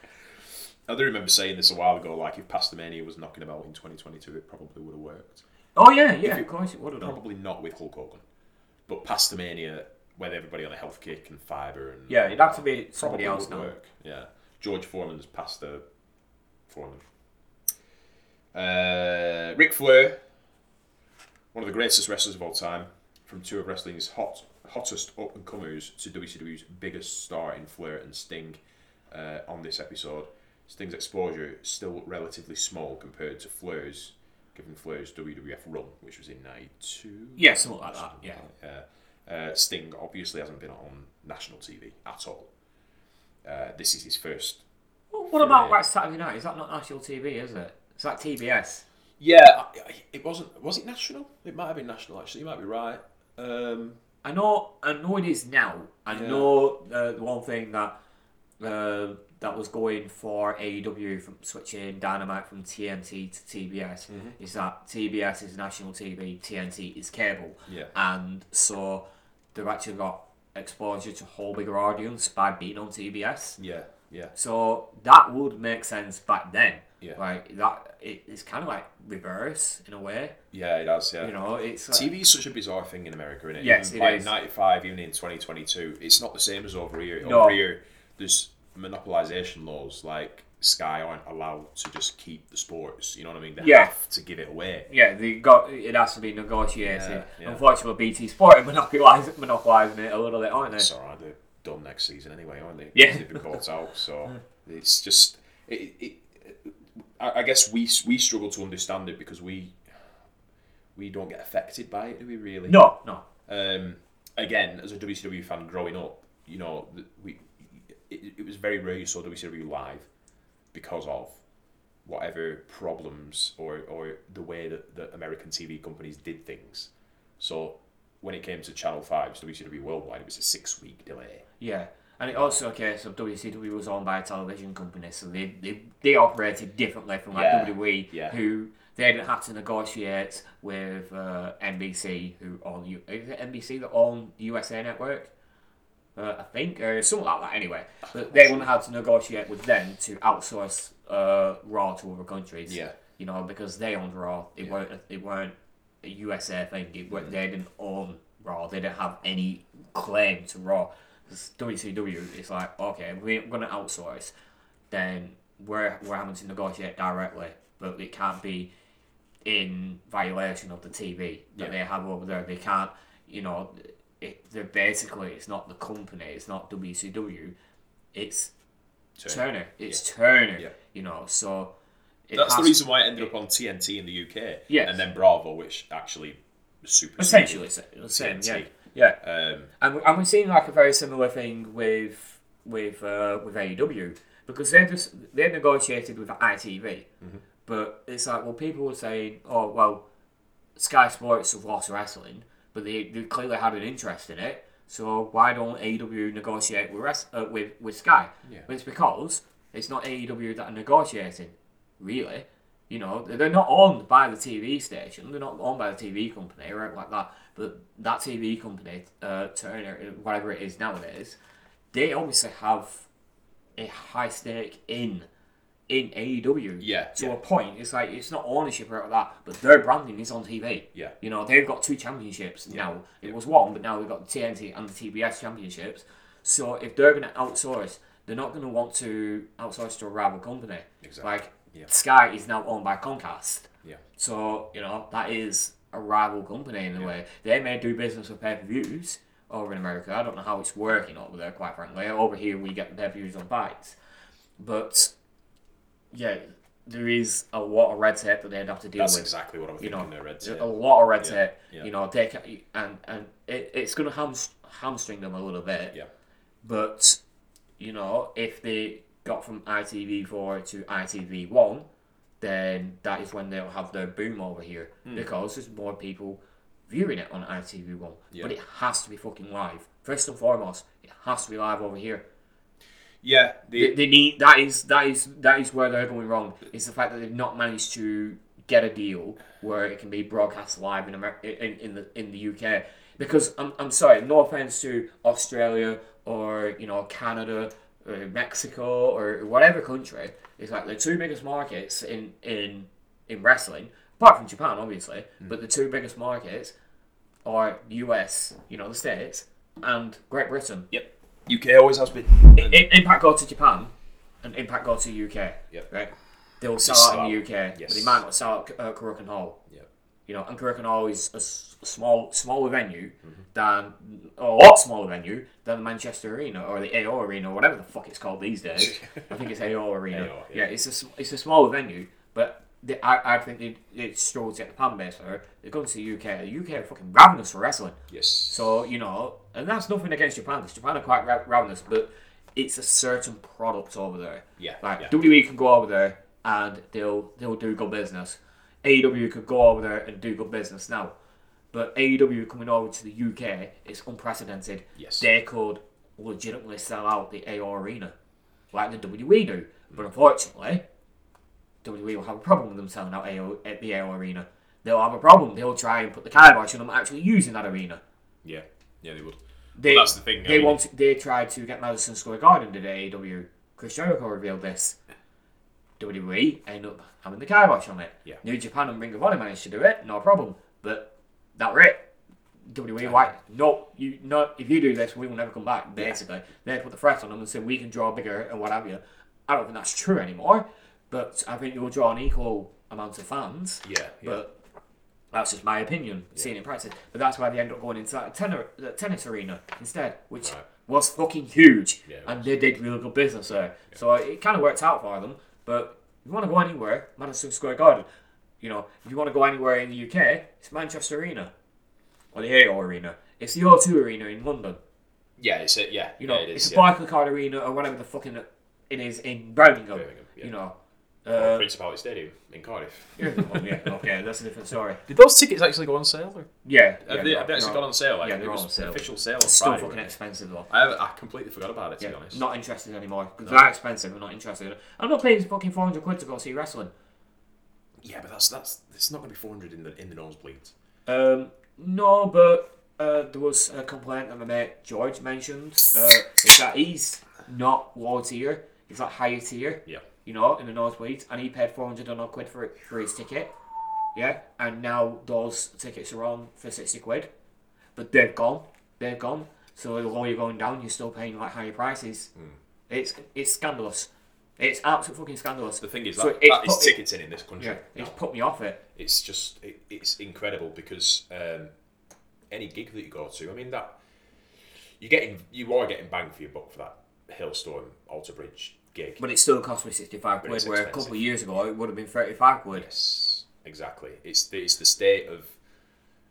I do remember saying this a while ago. Like if Pastamania was knocking about in 2022, it probably would have worked. oh yeah, yeah, of course it would have done. Probably not with Hulk Hogan, but Pastamania with everybody on a health kick and fibre and Yeah, it'd have to be somebody probably else now. work. Yeah, George Foreman's pasta Foreman. Uh, Ric Flair, one of the greatest wrestlers of all time, from two of wrestling's hot hottest up and comers to WCW's biggest star in Flair and Sting. Uh, on this episode, Sting's exposure is still relatively small compared to Flair's, given Flair's WWF run, which was in '92. Yeah, something like that. Yeah. Yeah. Uh, Sting obviously hasn't been on national TV at all. Uh, this is his first. Well, what about like Saturday night? Is that not national TV? Is it? It's like TBS. Yeah, it wasn't. Was it national? It might have been national. Actually, you might be right. Um, I know. I know it is now. I Yeah. know uh, the one thing that uh, that was going for AEW from switching Dynamite from TNT to TBS Mm-hmm. is that TBS is national TV, TNT is cable, Yeah. and so they've actually got exposure to a whole bigger audience by being on TBS. yeah, yeah, So that would make sense back then. Yeah. Like that, it, it's kind of like reverse in a way. yeah. It does. Yeah. You know, it's like, TV is such a bizarre thing in America, isn't it? Yes, even it like is. '95, even in 2022, it's not the same as over here. No. Over here, there's monopolization laws. Like Sky aren't allowed to just keep the sports. You know what I mean? They Yeah. have to give it away. Yeah, they got it has to be negotiated. Yeah, yeah. Unfortunately, BT Sport are monopolising, monopolising it a little bit, aren't they? It's alright. They're done next season anyway, aren't they? Yeah. They've been bought out, so it's just. It, it, I I guess we we struggle to understand it because we we don't get affected by it, do we? Really? No, no. um, again, as a WCW fan growing up, you know, we it, it was very rare you saw WCW live because of whatever problems or, or the way that the American TV companies did things. So when it came to Channel 5's WCW Worldwide, it was a six week delay. Yeah. And it also a case of WCW was owned by a television company, so they, they, they operated differently from like Yeah, WWE, yeah. who they didn't have to negotiate with uh, NBC, who own U- is it NBC that own USA Network, uh, I think, or something like that. Anyway, but they wouldn't have to negotiate with them to outsource uh, Raw to other countries. Yeah. you know, because they owned Raw. It weren't it weren't a USA thing. It, weren't They didn't own Raw. They didn't have any claim to Raw. WCW, it's like okay, we're going to outsource. Then we're we're having to negotiate directly, but it can't be in violation of the TV that Yeah. they have over there. They can't, you know, it, they're basically it's not the company, it's not WCW, it's Turner. Turner. It's Turner. Yeah. You know, so it That's the reason why it ended up on TNT in the UK. Yes. And then Bravo, which actually super Essentially, the same. Yeah, yeah. Um, And, and we're seeing like a very similar thing with with uh, with AEW because they just they negotiated with ITV, but it's like well people were saying oh well Sky Sports have lost wrestling, but they, they clearly had an interest in it. So why don't AEW negotiate with rest, uh, with with Sky? Yeah. But it's because it's not AEW that are negotiating, really. You know, they're not owned by the TV station. They're not owned by the TV company or anything like that. But that TV company, uh, Turner, whatever it is nowadays, they obviously have a high stake in in AEW. Yeah, To yeah. a point, it's like it's not ownership or that, but their branding is on TV. Yeah. You know, they've got two championships now. It was one, but now we've got the TNT and the TBS championships. So if they're going to outsource they're not going to want to outsource to a rival company. Exactly. Like Yeah. Sky is now owned by Comcast. Yeah. So, you know, that is a rival company in a way. They may do business with pay per views over in America. I don't know how it's working over there, quite frankly. Over here, we get the pay per views on fights. But, yeah, there is a lot of red tape that they'd have to deal That's with. exactly what I'm You thinking. know, red a lot of red Yeah, tape. yeah. You know, they can, and and it, it's going to hams, hamstring them a little bit. Yeah. But you know, if they got from ITV4 to ITV1, then that is when they'll have their boom over here Hmm. because there's more people viewing it on ITV1. Yeah. But it has to be fucking live. First and foremost, it has to be live over here. Yeah. The, they need that is that is that is where they're going wrong. It's the fact that they've not managed to get a deal where it can be broadcast live in Amer- in, in the in the UK. Because I'm, I'm sorry, no offense to Australia or you know Canada or Mexico or whatever country. It's like the two biggest markets in in in wrestling, apart from Japan, obviously. Mm. But the two biggest markets are US, you know, the states, and Great Britain. yep. UK always has been. Impact go to Japan and Impact go to UK. Yep. Right? They'll sell out in the UK, out. but Yes. they might not sell out uh, Korakuen Hall. Yep. You know, and Korakuen Hall is a s- small, smaller venue Mm-hmm. than a lot smaller venue than the Manchester Arena or the AO Arena or whatever the fuck it's called these days. I think it's AO Arena. AO, yeah. yeah. it's a it's a smaller venue, but they, I, I think they they struggle to get the fan base there. They go to the UK. The UK are fucking ravenous for wrestling. Yes. So you know, and that's nothing against Japan because Japan are quite ra- ravenous, but it's a certain product over there. Yeah, like yeah. WWE can go over there and they'll they'll do good business. AEW could go over there and do good business now, but AEW coming over to the UK is unprecedented. Yes. they could legitimately sell out the AO Arena, like the WWE do. But unfortunately, WWE will have a problem with them selling out AO, at the AO Arena. They'll have a problem. They'll try and put the kibosh on them actually using that arena. yeah. Yeah, they would. They, Well, that's the thing, I They mean- want. They tried to get Madison Square Garden to the AEW. Chris Jericho revealed this. WWE ended up having the kibosh on it. Yeah. New Japan and Ring of Honor managed to do it, no problem. But that were it. WWE like, no, you no. If you do this, we will never come back. Basically, they put the threat on them and said we can draw bigger and what have you. I don't think that's true anymore. But I think you'll draw an equal amount of fans. Yeah. yeah. But that's just my opinion, seeing it in practice. But that's why they end up going into that tenor, the tennis arena instead, which Right. was fucking huge. Yeah, and they did really good business there. So it kind of worked out for them. But if you want to go anywhere, Madison Square Garden, you know, if you want to go anywhere in the UK, it's Manchester Arena. Or the AO Arena. It's the O2 Arena in London. yeah, it's a, yeah. You know, yeah, it it's is, a yeah. Barclaycard Arena or whatever the fucking it is in Birmingham. Birmingham, yeah. You know. Or Uh, Principality Stadium in Cardiff. yeah, yeah, okay, that's a different story. Did those tickets actually go on sale? Or? Yeah, Have yeah, they, no, have they actually gone on sale? Like, Yeah, it they're was on sale. Official sale on It's still Friday, fucking wasn't it? expensive though. I, I completely forgot about it, to Yeah, be honest. not interested anymore because they're expensive. I'm not interested. I'm not paying fucking 400 quid to go see wrestling. Yeah, but that's that's it's not going to be 400 in the in the nosebleeds. Um, no, but uh, there was a complaint that my mate George mentioned. Uh, is that he's not low tier. He's like higher tier. Yeah. You know, in the nosebleeds, and he paid 400 and odd quid for it for his ticket. Yeah, and now those tickets are on for 60 quid, but they've gone. They've gone. So the lower you're going down, you're still paying like higher prices. Hmm. It's it's scandalous. It's absolutely fucking scandalous. The thing is, So that, it's that is ticketing in this country. Yeah, it's put me off it. It's just it, it's incredible because um, any gig that you go to, I mean that you're getting you are getting bang for your buck for that Halestorm Alter Bridge gig. But it still cost me 65 quid, where a couple of years ago it would have been 35 quid. Yes, exactly. It's the, it's the state of.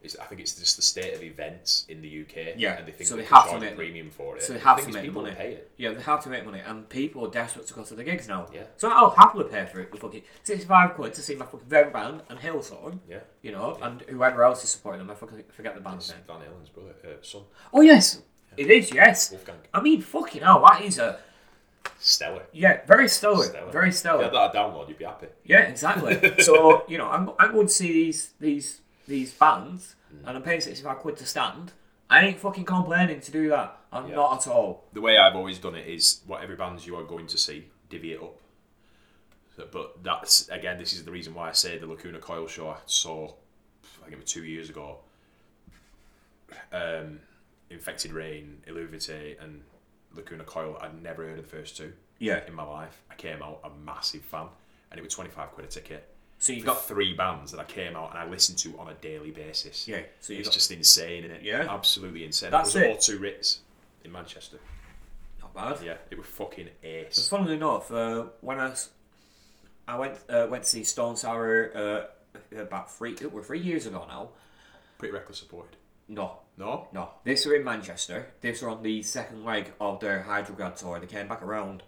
It's, I think it's just the state of events in the UK. Yeah, and they think so they, have to make- premium for it. So they have to make people money. Pay it. Yeah, they have to make money, and people are desperate to go to the gigs now. Yeah. So I'll happily pay for it. The fucking 65 quid to see my fucking favourite band and Halestorm, Yeah, you know, and whoever else is supporting them. I fucking forget the band's name. Van Halen's brother, uh, son, Oh, yes! It is, yes. Wolfgang. I mean, fucking hell, that is a. Stellar. Yeah, very stellar. Stellar. Very If you stellar. had that download, you'd be happy. Yeah, exactly. so you know, I'm, I'm going to see these these these bands, Mm. and I'm paying sixty five quid to stand. I ain't fucking complaining to do that. I'm Yeah. not at all. The way I've always done it is whatever bands you are going to see, divvy it up. So- But that's again, this is the reason why I say the Lacuna Coil show I saw, I think it was two years ago. Um, Infected Rain, Eluveitie, and Lacuna Coil. I'd never heard of the first two Yeah. in my life. I came out a massive fan, and it was twenty five quid a ticket. So you You've got three bands that I came out and I listened to on a daily basis. Yeah, so it's got- just insane, is it? Yeah. absolutely insane. That's it it. was O2 Ritz in Manchester. not bad. Yeah, it was fucking But ace. funnily enough, uh, when I went uh, went to see Stone Sour uh, about three it were three years ago now. Pretty reckless supported. No, No, no, this were in Manchester. This were on the second leg of their Hydrograd tour. They came back around.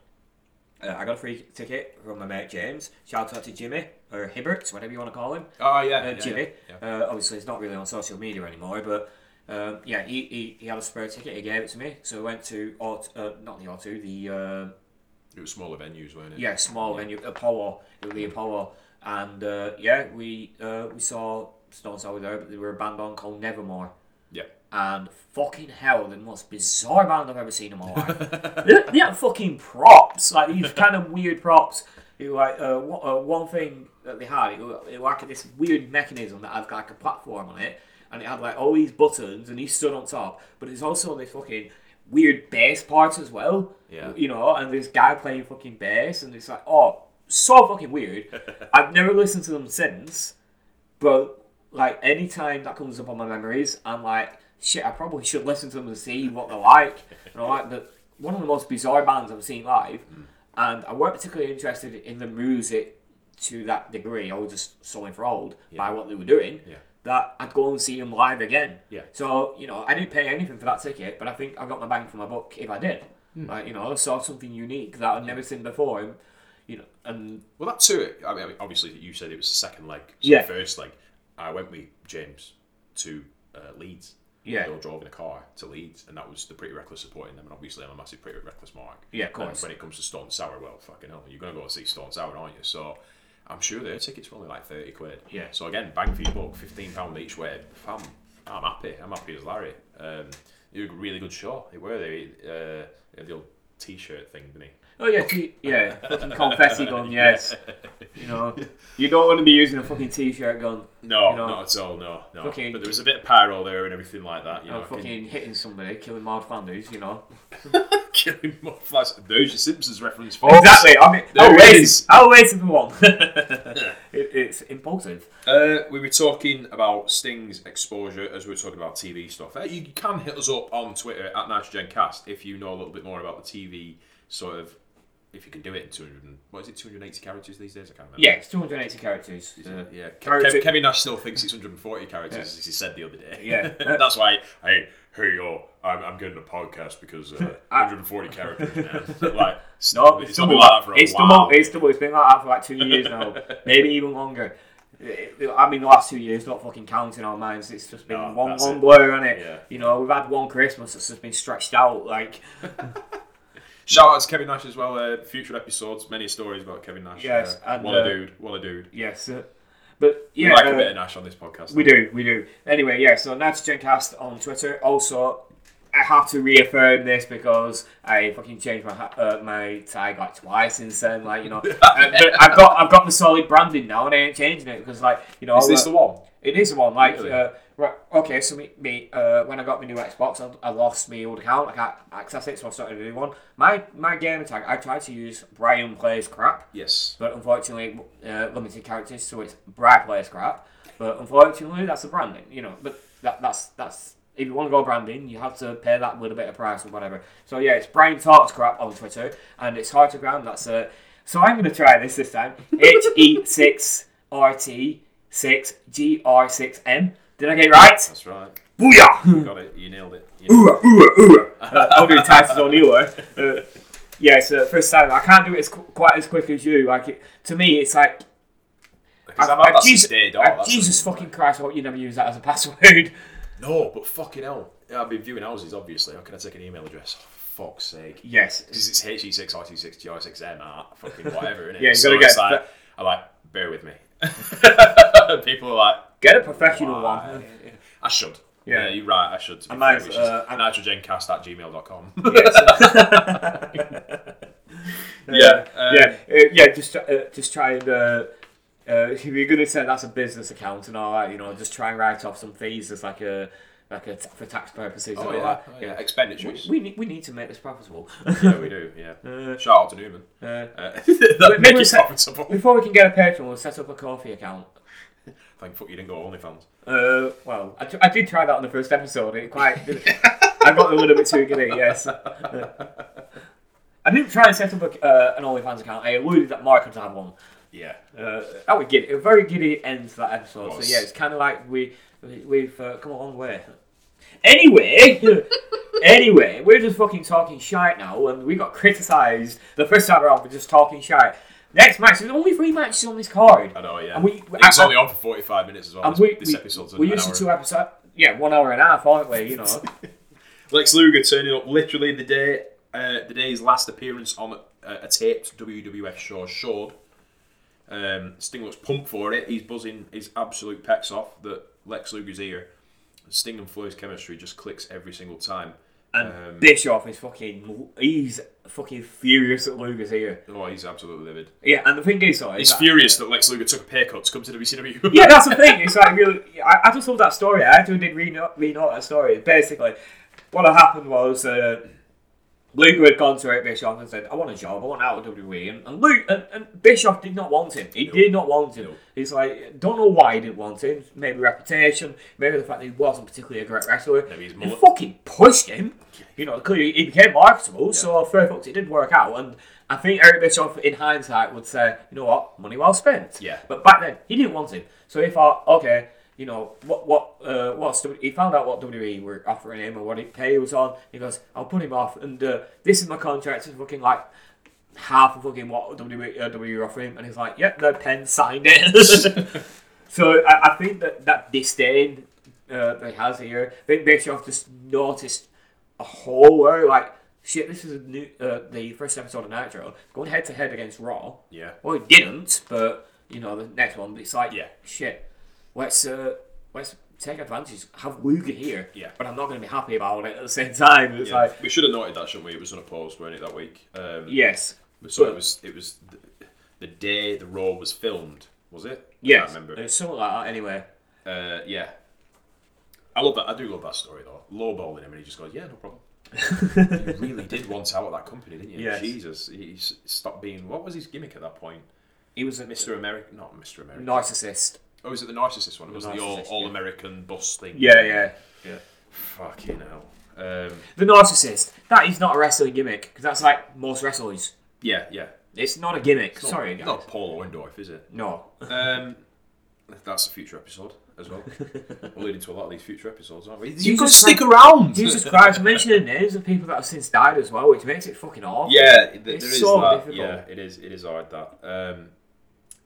Uh, I got a free ticket from my mate James. Shout out to Jimmy or Hibbert, whatever you want to call him. Oh yeah, uh, yeah, Jimmy. yeah, yeah. Uh, obviously, he's not really on social media anymore, but um, yeah, he, he, he had a spare ticket. He gave it to me, so we went to Aut- uh, not the O2, the uh, It was smaller venues, weren't it? yeah small venue Apollo. It was the Apollo, and uh, yeah, we uh, we saw Stone Sour there, but they were a band on called Nothing More. Yeah. And fucking hell, the most bizarre band I've ever seen in my life. they, they had fucking props, like these kind of weird props. It like uh, one, uh, one thing that they had, it was, it like this weird mechanism that had like a platform on it, and it had like all these buttons, and he stood on top. But it's also this fucking weird bass parts as well. Yeah. You know, and this guy playing fucking bass, and it's like, oh, so fucking weird. I've never listened to them since, but like anytime that comes up on my memories, I'm like, shit, I probably should listen to them and see what they're like. And I like that one of the most bizarre bands I've seen live, hmm. and I weren't particularly interested in the music to that degree. I was just so enthralled by what they were doing Yeah. that I'd go and see them live again. Yeah. So you know, I didn't pay anything for that ticket, but I think I got my bang for my buck if I did. Hmm. Like you know, I saw something unique that I'd never seen before. And, you know, and Well, that too. I mean, obviously, you said it was the second leg. So Yeah. The first leg, I went with James to uh, Leeds. Yeah. They all drove in a car to Leeds, and that was the Pretty Reckless supporting them. And obviously, I'm a massive Pretty Reckless mark. Yeah, of And course. when it comes to Stone Sour, well, fucking hell, you're going to go and see Stone Sour, aren't you? So I'm sure their tickets were only like 30 quid. Yeah. So again, bang for your buck, £15 each way. Fam, I'm happy. I'm happy as Larry. Um, it was a really good show. It were. They, uh, the old t shirt thing, didn't he? Oh yeah, t- yeah, fucking confetti gun, yes. You know, you don't want to be using a fucking t-shirt gun. No, You know, not at all. No, no. fucking- but there was a bit of pyro there and everything like that. You You know, I can- fucking hitting somebody, killing mild families, you know. killing mudflies. There's your Simpsons reference. folks. Exactly. I mean, There I'll wait. I'll wait for one. it, it's impulsive. Uh, we were talking about Sting's exposure as we were talking about TV stuff. Uh, you can hit us up on Twitter at NitrogenCast if you know a little bit more about the TV sort of. If you can do it in 200, and- what is it, 280 characters these days? I can't remember. Yeah, it's 280 characters. Uh, Yeah, Character- Kev- Kevin Nash still thinks it's 140 characters, as he said the other day. Yeah. that's why. Hey, hey, yo, I'm, I'm getting a podcast because uh, 140 characters. Man. like, No, it's, it's been like that for a it's while. double. It's double. It's been like that for like two years now, maybe even longer. I mean, the last two years, not fucking counting our minds. It's just been No, one it. blur on it. Yeah. You know, we've had one Christmas that's just been stretched out. Like, Shout out to Kevin Nash as well. Uh, future episodes, many stories about Kevin Nash. Yes, uh, and, what uh, a dude, what a dude. yes, uh, but We yeah, like uh, a bit of Nash on this podcast. we do, we do. Anyway, yeah. So NitrogenCast on Twitter. Also, I have to reaffirm this because I fucking changed my uh, my tag like twice since then. Like, you know, uh, I've got I've got the solid branding now, and I ain't changing it because like you know. Is this uh, the one? It is the one. Like, Really? uh, right, okay, so me, me uh, when I got my new Xbox, I, I lost my old account. I can't access it, so I started a new one. My my game tag, I tried to use Brian plays crap, Yes. but unfortunately, uh, limited characters, so it's Brian plays crap. But unfortunately, that's the branding, you know. But that that's that's if you want to go branding, you have to pay that little bit of price or whatever. So yeah, it's Brian talks crap on Twitter, and it's hard to ground. That's uh, so I'm gonna try this this time. H E six R T six G R six M. Did I get it right? That's right. Booyah! You got it. You nailed it. You nailed Ooh, ooh, ooh. Uh, I'll do Tyson's on you. Uh, yeah, so first time I can't do it as qu- quite as quick as you. Like it, to me, it's like Because I've I- had Jesus, since day I- that's Jesus the- fucking Christ! I hope you never use that as a password. No, but fucking hell. Yeah, I've been viewing houses, obviously. How can I take an email address? Oh, fuck's sake. yes, Because it's HE6, RT6, GR6M, ah, fucking whatever, innit? Yeah, you gotta it's get like, I'm like, bear with me. People are like, get a professional why? one. I should. Yeah. Yeah, you're right, I should. To be I might, fair, which uh, is nitrogencast at gmail.com. Uh, Yeah, um, yeah, uh, yeah. Just try- uh, just try and. Uh, uh, if you're gonna say that's a business account and all that, you know, just try and write off some fees as like a like a t- for tax purposes. Oh, and all yeah. that. Oh, yeah. Expenditures. We, we need we need to make this profitable. yeah, we do. Yeah. Uh, Shout out to Numan. uh, Uh, that make it set- profitable. before we can get a Patreon, we'll set up a Ko-fi account. Thank fuck you didn't go OnlyFans. Uh, well, I, tr- I did try that on the first episode. It quite. I got a little bit too giddy. Yes. I didn't try and set up a, uh, an OnlyFans account. I alluded that Mark would have one. Yeah. Uh, that was giddy. A very giddy end to that episode. So yeah, it's kind of like we, we we've uh, come a long way. Anyway, anyway, we're just fucking talking shite now, and we got criticised the first time around for just talking shite. Next match, there's only three matches on this card. I know. Yeah. And we- it was I- only on for forty-five minutes as well. And This, we, this we, episode's we an used to two episodes. Yeah, one hour and a half, aren't we? You know. Lex Luger turning up literally the day uh, the day's last appearance on a, a taped WWF show showed. Um, Sting looks pumped for it. He's buzzing his absolute pecs off that Lex Luger's here. Sting and Flair's chemistry just clicks every single time. And Um, Bischoff is fucking. He's fucking furious that Luger's here. Oh, he's absolutely livid. Yeah, and the thing is, though, is He's that- furious that Lex Luger took a pay cut to come to the WCW. yeah, that's the thing. It's like really. I, I just love that story. I actually did re-note, re-note that story. Basically, what happened was uh, Luger had gone to Eric Bischoff and said, "I want a job. I want out of WWE." And, and Luke and, and Bischoff did not want him. He No. did not want him. No. He's like, don't know why he didn't want him. Maybe reputation. Maybe the fact that he wasn't particularly a great wrestler. Maybe his He mullet. fucking pushed him. You know, clearly he became marketable. So fair fucks, it did work out. And I think Eric Bischoff, in hindsight, would say, you know what, money well spent. Yeah. But back then, he didn't want him. So he thought, okay, you know, what, what, uh, what's, he found out what WWE were offering him and what he pay was on. He goes, I'll put him off. And uh, this is my contract. It's fucking like half of fucking what WWE, uh, WWE were offering him. And he's like, yep, no pen signed it. so I, I think that that disdain uh, that he has here, I think Bischoff just noticed a whole where like, shit, this is a new, uh, the first episode of Nitro, going head to head against Raw. yeah. Well, it didn't, but you know the next one. But It's like, Yeah. shit. Let's uh, let's take advantage. Have Luger here. Yeah. But I'm not going to be happy about it at the same time. It's Yeah. like, we should have noted that, shouldn't we? It was unopposed, weren't it, that week? Um, yes, So but- it was. It was the, the day the Raw was filmed. Was it? I yes. can't remember. It's something like that. Anyway. Uh, yeah. I love that. I do love that story though. Lowballing him, and he just goes, "Yeah, no problem." you really did want out of that company, didn't you? Yes. Jesus, he he s- stopped being. What was his gimmick at that point? He was a Mr. American, not Mr. American. narcissist. Oh, was it the narcissist one? It was the all, all yeah. American bus thing. Yeah, yeah, yeah. Fucking hell. Um, The narcissist. That is not a wrestling gimmick because that's like most wrestlers. yeah, yeah. It's not a gimmick. It's not- Sorry, guys. Not Paul Orndorff, is it? No. Um, that's a future episode as well. We're leading to a lot of these future episodes, aren't we? You can stick Christ. around. Jesus Christ, mentioning the names of people that have since died as well, which makes it fucking awful. Yeah, th- It's is so that. difficult. Yeah, it is. It is hard that. Um,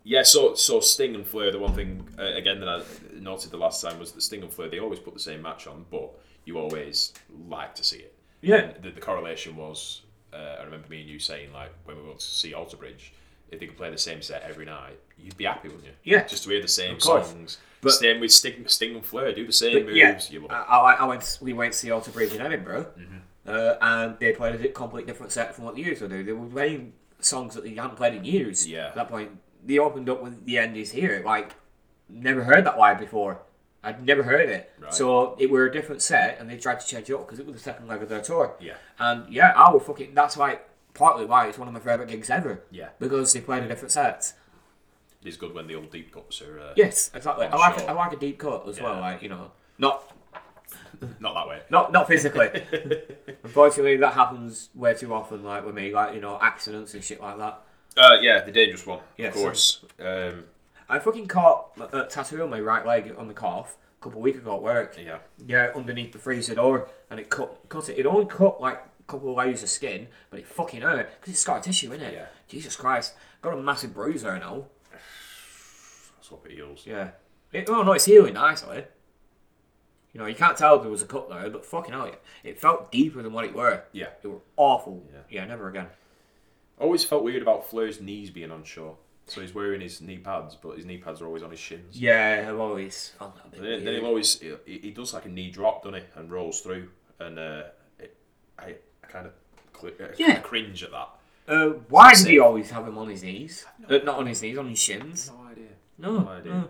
yeah, so so Sting and Flair. The one thing uh, again that I noted the last time was that Sting and Flair they always put the same match on, but you always like to see it. Yeah. And the, the correlation was, uh, I remember me and you saying like when we went to see Alter Bridge, if they could play the same set every night, you'd be happy, wouldn't you? Yeah. Just to hear the same songs. But- Same with Sting, Sting and Flair, do the same moves. yeah, You love I, it. I, I went. We went to see Alter Bridge in Edinburgh, Mm-hmm. uh, and they played a completely different set from what they usually do. They were playing songs that they hadn't played in years. Yeah. At that point, they opened up with "The End Is Here." Like, never heard that live before. I'd never heard it. Right. So it were a different set, and they tried to change it up because it was the second leg of their tour. Yeah. And yeah, I was fucking. That's why partly why it's one of my favorite gigs ever. Yeah. Because they played a different set. It is good when the old deep cuts are. Uh, Yes, exactly. I like a, I like a deep cut as well. Like you know, not Not that way. Not not physically. Unfortunately, that happens way too often. Like with me, like you know, accidents and shit like that. Uh, yeah, the dangerous one, Yes. of course. Um, I fucking caught a tattoo on my right leg on the calf a couple of weeks ago at work. yeah. Yeah, underneath the freezer door, and it cut cut it. It only cut like a couple of layers of skin, but it fucking hurt because it's scar tissue, isn't it? Yeah. Jesus Christ, got a massive bruise there now. Let's hope it heals. Yeah. It, oh no, it's healing nicely. You know, you can't tell there was a cut there, but fucking hell, it, it felt deeper than what it were. Yeah. It were awful. Yeah. yeah never again. Always felt weird about Flair's knees being on show. So he's wearing his knee pads, but his knee pads are always on his shins. Yeah, I've always found that a bit And then, then he'll always he, he does like a knee drop, doesn't he, and rolls through, and uh, it, I I kind of cl- Yeah. cringe at that. Uh, why did Sick. he always have him on his knees? Uh, not on his knees, on his shins. No idea. No, No idea. no.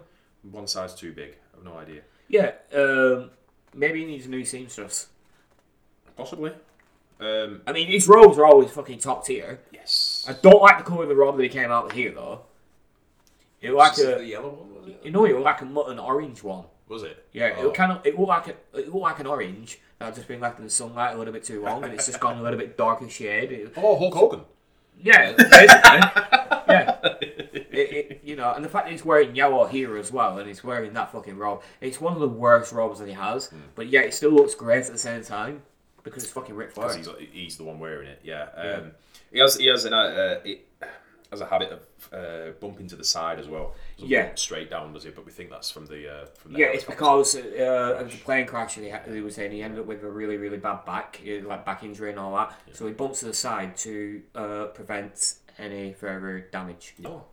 One size too big. I've no idea. Yeah, um, maybe he needs a new seamstress. Possibly. Um, I mean, his robes are always fucking top tier. yes. I don't like the colour of the robe that he came out with here though. It looked like a, the yellow one, was it? you know, it looked like a mutton orange one. Was it? Yeah, it Oh. looked kind of, it looked like a, it looked like an orange that had just been left in the sunlight a little bit too long, and it's just gone a little bit darker shade. It- Oh, Hulk Hogan. yeah, basically. yeah. It, it, you know, and the fact that he's wearing yellow here as well, and he's wearing that fucking robe, it's one of the worst robes that he has, Hmm. but yet it still looks great at the same time because it's fucking Ric Flair. He's, he's the one wearing it, yeah. Um, He has he has an, uh, it, has a habit of uh, bumping to the side as well. Doesn't Yeah. straight down, does it? But we think that's from the uh, from the Yeah, it's because uh, of the plane crash that he, had, he was in. He ended up with a really, really bad back, uh, like back injury and all that. So he bumps to the side to uh, prevent any further damage. Oh.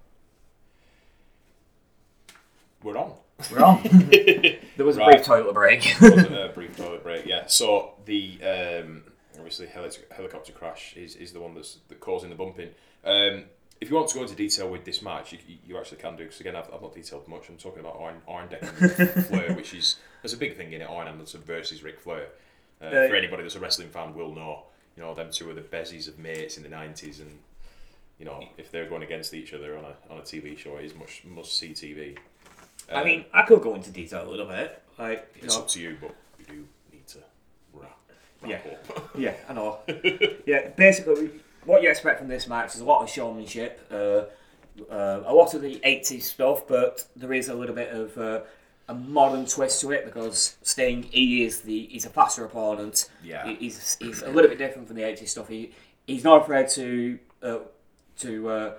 We're on. We're there was a Right. brief toilet break. Wasn't a brief toilet break. Yeah. So the um, obviously heli- helicopter crash is, is the one that's that causing the bumping. Um, if you want to go into detail with this match, you, you actually can do. Because again, I've, I've not detailed much. I'm talking about Iron Iron Deck Flair, which is there's a big thing in it. Arn Anderson versus Ric Flair. Uh, Uh, for anybody that's a wrestling fan, will know. You know, them two were the bezies of mates in the '90s, and you know if they're going against each other on a on a TV show, it is much must see TV. I mean, I could go into detail a little bit. Like, you It's know, up to you, but we do need to wrap, wrap Yeah. up. Yeah, I know. yeah, basically, what you expect from this match is a lot of showmanship, uh, uh, a lot of the 80s stuff, but there is a little bit of uh, a modern twist to it because Sting, he is the he's a faster opponent. Yeah. He- he's, he's a little bit different from the 80s stuff. He he's not afraid to uh, to uh,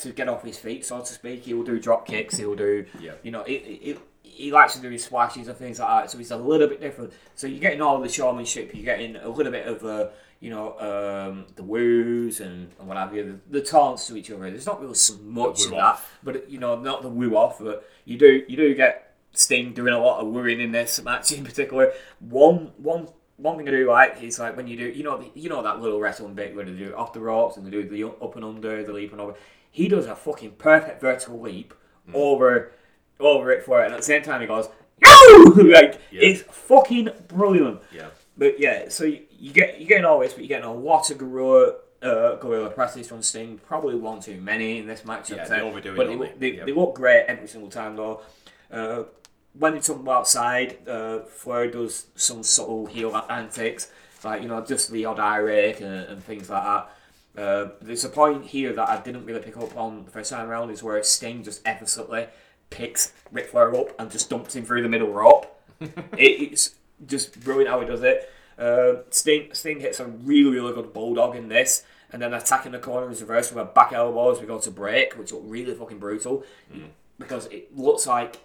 to get off his feet, so to speak. He will do drop kicks. He will do Yeah. you know, it, it, he likes to do his splashes and things like that. So he's a little bit different. So you're getting all the showmanship. You're getting a little bit of, uh, you know, um, the woos and, and what have you, the, the taunts to each other. There's not really so much of that, but you know, not the woo off. But you do, you do get Sting doing a lot of wooing in this match in particular. One, one. One thing I do like is like when you do, you know, you know that little wrestling bit where they do off the ropes and they do the up and under, the leap and over. He does a fucking perfect vertical leap over over it for it, and at the same time he goes, like Yeah. it's fucking brilliant. Yeah. But yeah, so you, you get you're getting all this, but you're getting a lot of gorilla uh, gorilla presses from Sting. Probably one too many in this match. Yeah, they overdo it, but don't they, they? Yeah. they look great every single time though. Uh, when they talk about outside, uh, Flair does some subtle heel antics, like you know just the odd eye rake and, and things like that. Uh, there's a point here that I didn't really pick up on the first time around is where Sting just effortlessly picks Ric Flair up and just dumps him through the middle rope. it, it's just brilliant how he does it. Uh, Sting Sting hits a really really good bulldog in this, and then attacking the corner is reversed with a back elbow as we go to break, which looked really fucking brutal because it looks like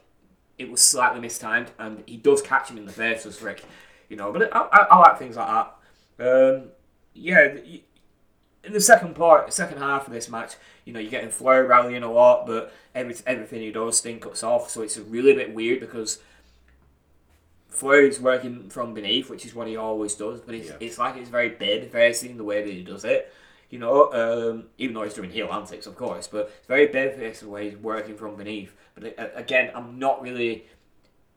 it was slightly mistimed, and he does catch him in the face as Rick, you know. But I, I, I like things like that. Um, yeah, in the second part, second half of this match, you know, you're getting Flair rallying a lot, but every, everything he does, Sting cuts off. So it's a really bit weird because Flair is working from beneath, which is what he always does. But it's, Yeah. it's like it's very baby facing in the way that he does it. You know, um, even though he's doing heel antics, of course, but it's very baby facing the way he's working from beneath. But uh, again, I'm not really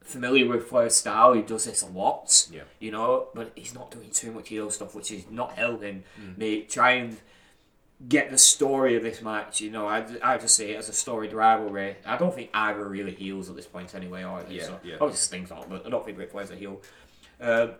familiar with Flair's style. He does this a lot, Yeah. you know, but he's not doing too much heel stuff, which is not helping Mm. me try and get the story of this match. You know, I, I just see it as a storied rivalry. I don't think either really heels at this point anyway, they? Yeah, so, yeah. Obviously, Sting's not, but I don't think Ric Flair's a heel. Um,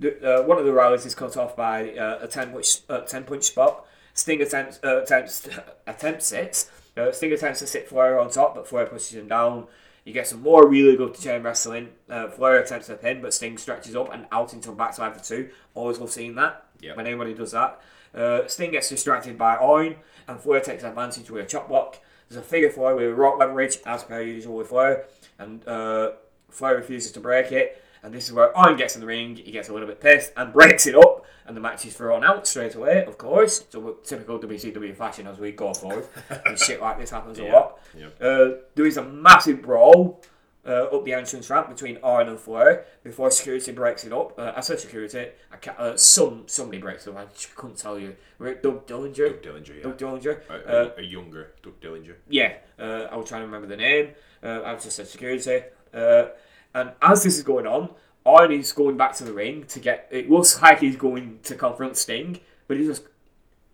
the, uh, one of the rallies is cut off by uh, a 10 punch, uh, 10 punch spot. Sting attempts, uh, attempts, attempts it. Uh, Sting attempts to sit Flair on top, but Flair pushes him down. You get some more really good chain wrestling. Uh, Flair attempts a pin, but Sting stretches up and out into a backside for two. Always love seeing that. Yeah. When anybody does that. Uh, Sting gets distracted by Arn, and Flair takes advantage with a chop block. There's a figure four with a rock leverage, as per usual with Flair, and uh, Flair refuses to break it. And this is where Arn gets in the ring. He gets a little bit pissed and breaks it up, and the match is thrown out straight away. Of course, so typical WCW fashion as we go forward, and shit like this happens a lot. yeah. Uh, there is a massive brawl uh, up the entrance ramp between Arn and Flair before security breaks it up. Uh, I said security. I ca uh, some somebody breaks it up. I just couldn't tell you. Right, Doug Dillinger. Doug Dillinger, yeah. Doug Dillinger. A, Uh, a, a younger Doug Dillinger. yeah, uh, I was trying to remember the name. Uh, I just said security. Uh, and as this is going on, Arnie's going back to the ring to get. It looks like he's going to confront Sting, but he just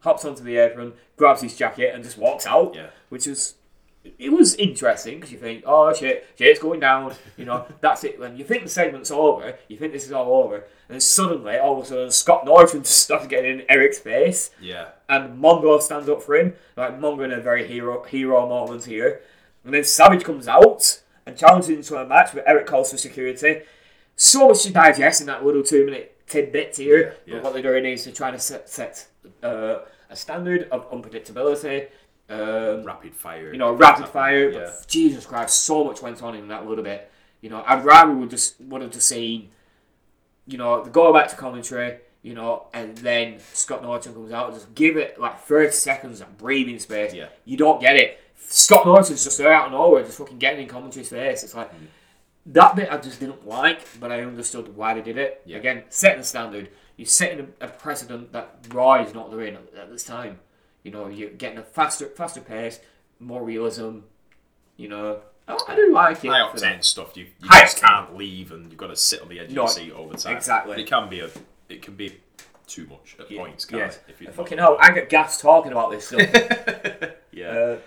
hops onto the apron, grabs his jacket, and just walks out. Yeah. Which is. It was interesting because you think, oh shit, shit's going down. You know, that's it. When you think the segment's over, you think this is all over, and then suddenly, all of a sudden, Scott Norton just starts getting in Eric's face Yeah. and Mongo stands up for him. Like Mongo in a very hero hero moment here. And then Savage comes out and challenges into a match with Eric calls for security. So much to digest in that little two minute tidbit here. Yeah, yeah. But what they're doing is to try to set, set uh, a standard of unpredictability. Um, Rapid fire. you know, rapid fire. Yeah. But Jesus Christ, so much went on in that little bit. You know, I'd rather would just would have just seen, you know, go back to commentary, you know, and then Scott Norton comes out and just give it like thirty seconds of breathing space. Yeah. You don't get it. Scott Norton's just there out of nowhere, just fucking getting in commentary's face. It's like that bit I just didn't like, but I understood why they did it. Yeah. Again, setting the standard. You're setting a, a precedent that Raw is not doing at, at this time. You know, you're getting a faster, faster pace, more realism. You know, I, I do like it. High octane stuff. You, you just octane. can't leave, and you've got to sit on the edge of No, your seat all the time. exactly. It can be a. It can be too much at Yeah, points, can't yes. it? If you Fucking hell, I get gas talking about this stuff. yeah. uh,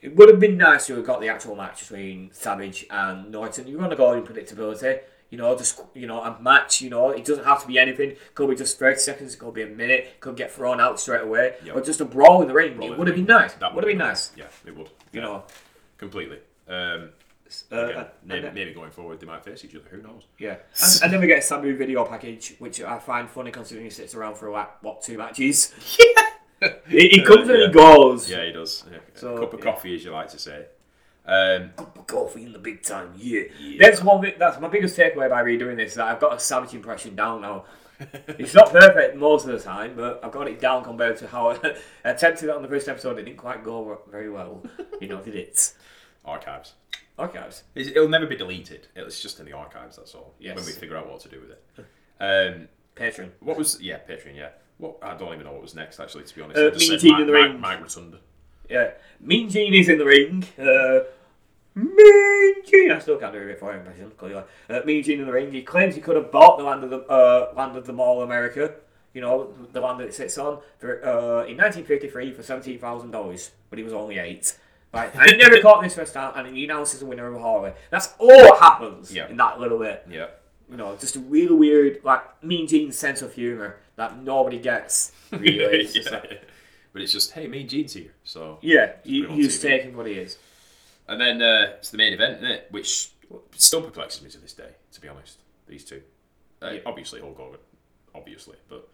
it would have been nice to have got the actual match between Savage and Norton. You're going to go in predictability. You know, just you know, a match. You know, it doesn't have to be anything. Could be just thirty seconds. It could be a minute. Could get thrown out straight away. Yep. Or just a brawl in the ring. Roll it would have been nice. That would have been nice. Yeah, it would. You Yeah, know. completely. Um, Uh, again, maybe, and- maybe going forward they might face each other. Who knows? Yeah, and, and then we get a Sabu video package, which I find funny considering he sits around for like what two matches. Yeah, he, he comes and Yeah. he goes. Yeah, he does. Yeah. So, a cup of yeah. coffee, as you like to say. Um, Cup of coffee in the big time. Yeah, Yeah. that's one. Bit, that's my biggest takeaway by redoing this. That I've got a Savage impression down now. it's not perfect most of the time, but I've got it down compared to how I attempted it on the first episode. It didn't quite go very well. You know, did it? archives. Archives. It's- It'll never be deleted. It's just in the archives. That's all. Yes. When we figure out what to do with it. Um, Patreon. what was yeah Patreon? Yeah. What I don't even know what was next. Actually, to be honest, Uh, Mean Gene in the ring. Mike Rotunda. Yeah, Mean Gene is in the ring. Uh, mean Gene, I still can't do it for him. Uh, mean Gene in the ring. He claims he could have bought the land of the uh, land of the Mall, America. You know, the land that it sits on for uh, in 1953 for seventeen thousand dollars, but he was only eight. Right, I never caught this first time, and he announces the winner of a hallway. That's all that happens Yeah. in that little bit. Yeah. You know, just a really weird, like Mean Gene's sense of humor that nobody gets. Really, it's Yeah. like, But it's just hey, me and Gene's here. So yeah, he, Put it on he's TV. taking what he is. and then uh, it's the main event, isn't it? Which still perplexes me to this day. To be honest, these two. Uh, Yeah. Obviously Hulk Hogan, obviously, but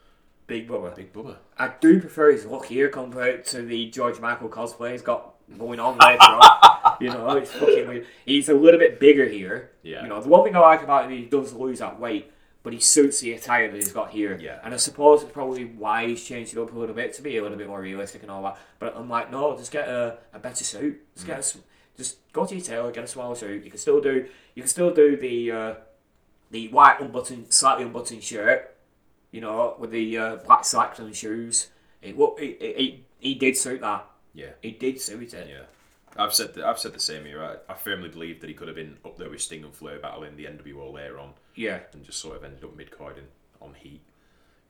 Big brother. Big Bubba. I do prefer his look here compared to the George Michael cosplay he's got going on later on. You know, it's fucking weird. He's a little bit bigger here. Yeah. You know, the one thing I like about him, he does lose that weight, but he suits the attire that he's got here. Yeah. And I suppose it's probably why he's changed it up a little bit to be a little bit more realistic and all that. But I'm like, no, just get a, a better suit. Just get a, s- just go to your tailor, get a smaller suit. You can still do, you can still do the, uh, the white unbuttoned, slightly unbuttoned shirt you know, with the uh, black slacks and shoes. It, what it, it, it, he did suit that. Yeah. He did suit it. Yeah. I've said the, I've said the same here. I, I firmly believe that he could have been up there with Sting and Flair battling the NWO later on, Yeah. and just sort of ended up mid carding on Heat,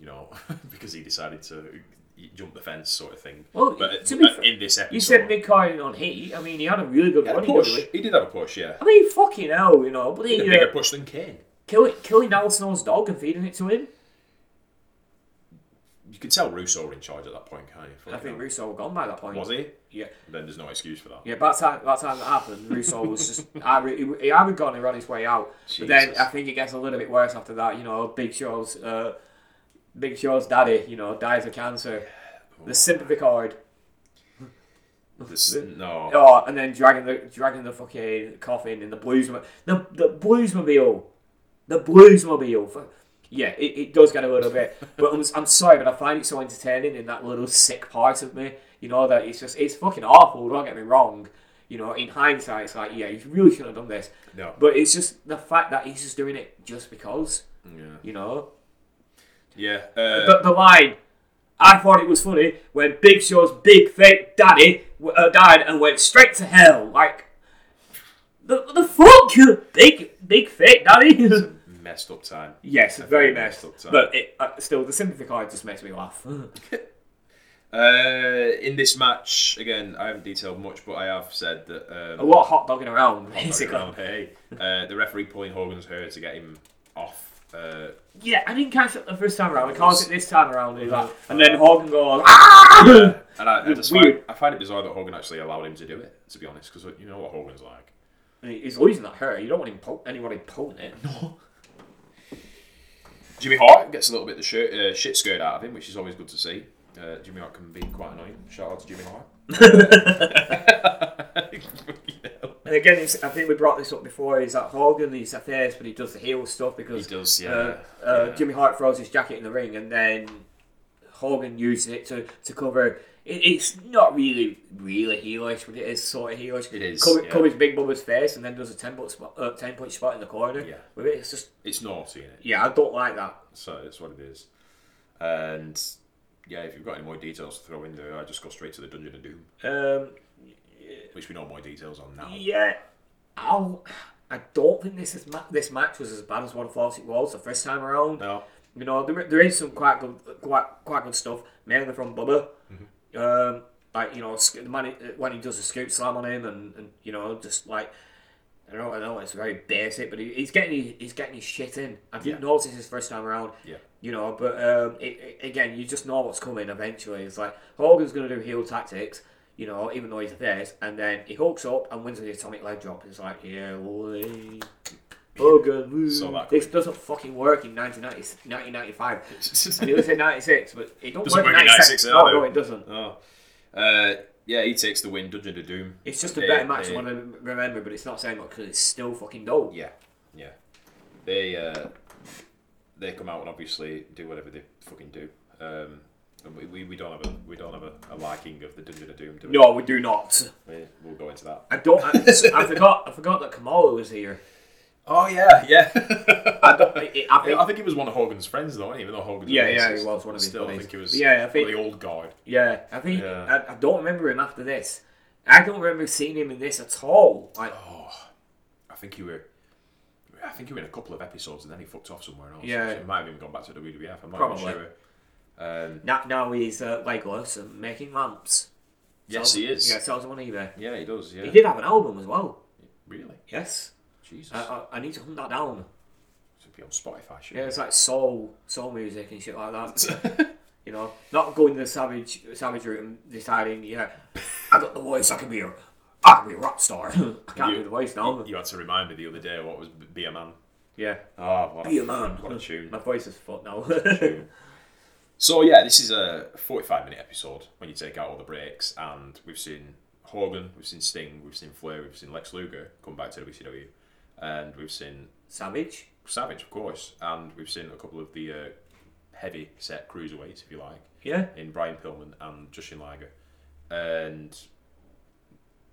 you know, because he decided to jump the fence, sort of thing. Well, but to be uh, in this episode, You said mid card on Heat. I mean, he had a really good he run. push. he? Did have a push, yeah. I mean, fucking hell, you know. But He he, had a bigger uh, push than Kane. killing, killing Al Snow's dog and feeding it to him. You could tell Russo were in charge at that point, can't you? I think. Russo was gone by that point. Was he? Yeah. Then there's no excuse for that. Yeah, by the time, the time that happened, Russo was just either, he, he either gone and on his way out. But then I think it gets a little bit worse after that. You know, Big Show's uh, Big Show's daddy, you know, dies of cancer. The sympathy card. This, no. Oh, and then dragging the dragging the fucking coffin in the bluesmobile. The the bluesmobile, the bluesmobile. Yeah, it, it does get a little bit, but I'm, I'm sorry, but I find it so entertaining in that little sick part of me. You know that it's just it's fucking awful. Don't get me wrong. You know, in hindsight, it's like yeah, you really shouldn't have done this. No. But it's just the fact that he's just doing it just because. Yeah. You know, Yeah. Uh, the, the line. I thought it was funny when Big Show's big fake daddy uh, died and went straight to hell. Like, the, the fuck, big big fake daddy. messed up time. Yes, A very messed. messed up time. But it, uh, still, the sympathy card just makes me laugh. Uh, in this match, again, I haven't detailed much, but I have said that A um, lot of hot dogging around, basically. around, hey, uh, the referee pulling Hogan's hair to get him off. Uh, Yeah, I didn't catch it the first time around. I caught it this time around. He's like, and then Hogan goes, ah! yeah, and I, I just find. I find it bizarre that Hogan actually allowed him to do it. To be honest, because you know what Hogan's like. He's losing that hair. You don't want him po- anybody pulling it. No. Jimmy Hart gets a little bit of the shit, uh, shit scared out of him, which is always good to see. Uh, Jimmy Hart can be quite annoying. Shout out to Jimmy Hart. And again, it's, I think we brought this up before. Is that Hogan? He's a face, but he does the heel stuff because He does, yeah. uh, uh, Yeah. Jimmy Hart throws his jacket in the ring, and then Hogan uses it to, to cover. It, it's not really really heelish, but it is sort of heelish. It is, Cover, yeah. covers Big Bubba's face, and then does a ten point spot, uh, ten point spot in the corner. Yeah. with it. It's just It's naughty, is it? yeah, I don't like that. So that's what it is. And yeah, if you've got any more details to throw in there, I just go straight to the Dungeon of Doom, Um, which we know more details on now. Yeah, I'll, I don't think this is ma- this match was as bad as one thought it was the first time around. No, You know, there, there is some quite good, quite quite good stuff, mainly from Bubba. Um, like you know, the man when he does a scoop slam on him, and, and you know, just like I don't know, I know it's very basic, but he, he's getting he's getting his shit in. I didn't Yeah. notice his first time around. Yeah. You know, but um, it, it- again, you just know what's coming eventually. It's like Hogan's going to do heel tactics, you know, even though he's a face, and then he hooks up and wins with the atomic leg drop. It's like, yeah, boy. Hogan, woo. Saw that this doesn't fucking work in 1990, 1995. I nearly said 96, but it don't Doesn't work in work in 96. 96 No, no, it doesn't. oh. Uh, yeah, he takes the win. Dungeon of Doom. It's just a They- better match they- than I remember, but it's not saying much because it's still fucking dope. Yeah, yeah. They uh, they come out and obviously do whatever they fucking do. Um, and we, we, we don't have a we don't have a, a liking of the Dungeon of Doom. Do we? No, we do not. We, we'll go into that. I don't. I, I forgot. I forgot that Kamala was here. Oh yeah, yeah. I don't. I, I think. I think he was one of Hogan's friends though, even though Hogan's Yeah, yeah, he was one of his Still, I think he was. Yeah, I think- one of the old guard. Yeah, I think. Yeah. I, I don't remember him after this. I don't remember seeing him in this at all. Like, Oh, I think you were. I think you were in a couple of episodes and then he fucked off somewhere else. Yeah. So he might have even gone back to the WWF. I'm not Probably. even sure. Um, now, now he's uh, legless and making lamps. yes, Sells- he is. Yeah, sells them on eBay. Yeah, he does. Yeah. He did have an album as well. Really? Yes. Jesus. I, I, I need to hunt that down. Should be on Spotify. Should Yeah, it's like soul, soul music and shit like that. You know, not going the savage, savage route and deciding, yeah, I got the voice. I can be a, I can be a rock star. I can't You- do the voice now. You had to remind me the other day what was Be a Man. Yeah, Oh, what be a man. What a tune. My voice is fucked now. So yeah, this is a 45 minute episode when you take out all the breaks, and we've seen Hogan, we've seen Sting, we've seen Flair, we've seen Lex Luger come back to WCW, and we've seen Savage. Savage, of course, and we've seen a couple of the uh, heavy set cruiserweights, if you like, Yeah. in Brian Pillman and Jushin Liger, and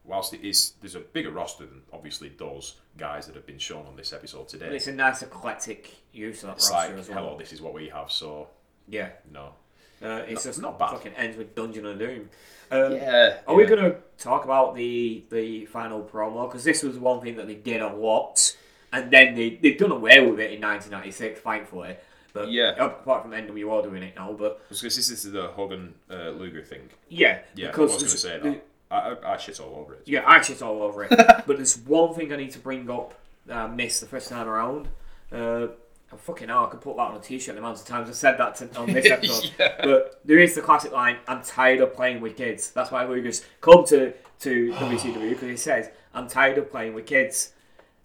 whilst it is there's a bigger roster than obviously those guys that have been shown on this episode And today. it's a nice eclectic use of that It's roster like, as well. hello, this is what we have, so Yeah. no. Uh, it's Not- just not bad. Fucking ends with Dungeon of Doom. Um, Yeah. Are we going to talk about the the final promo? Because this was one thing that they did a lot, and then they they've done away with it in 1996, thankfully. But Yeah. apart from NWO doing it now, but Because this is the Hogan uh, Luger thing. yeah, Yeah, because I was going to there's- say the- that. I, I, I shit all over it. Yeah, I shit all over it. but there's one thing I need to bring up that I missed the first time around. Uh, oh, fucking hell, I could put that on a t-shirt the amount of times I've said that to, on this episode. Yeah. But there is the classic line, I'm tired of playing with kids. That's why Luger's come to, to WCW because he says, I'm tired of playing with kids.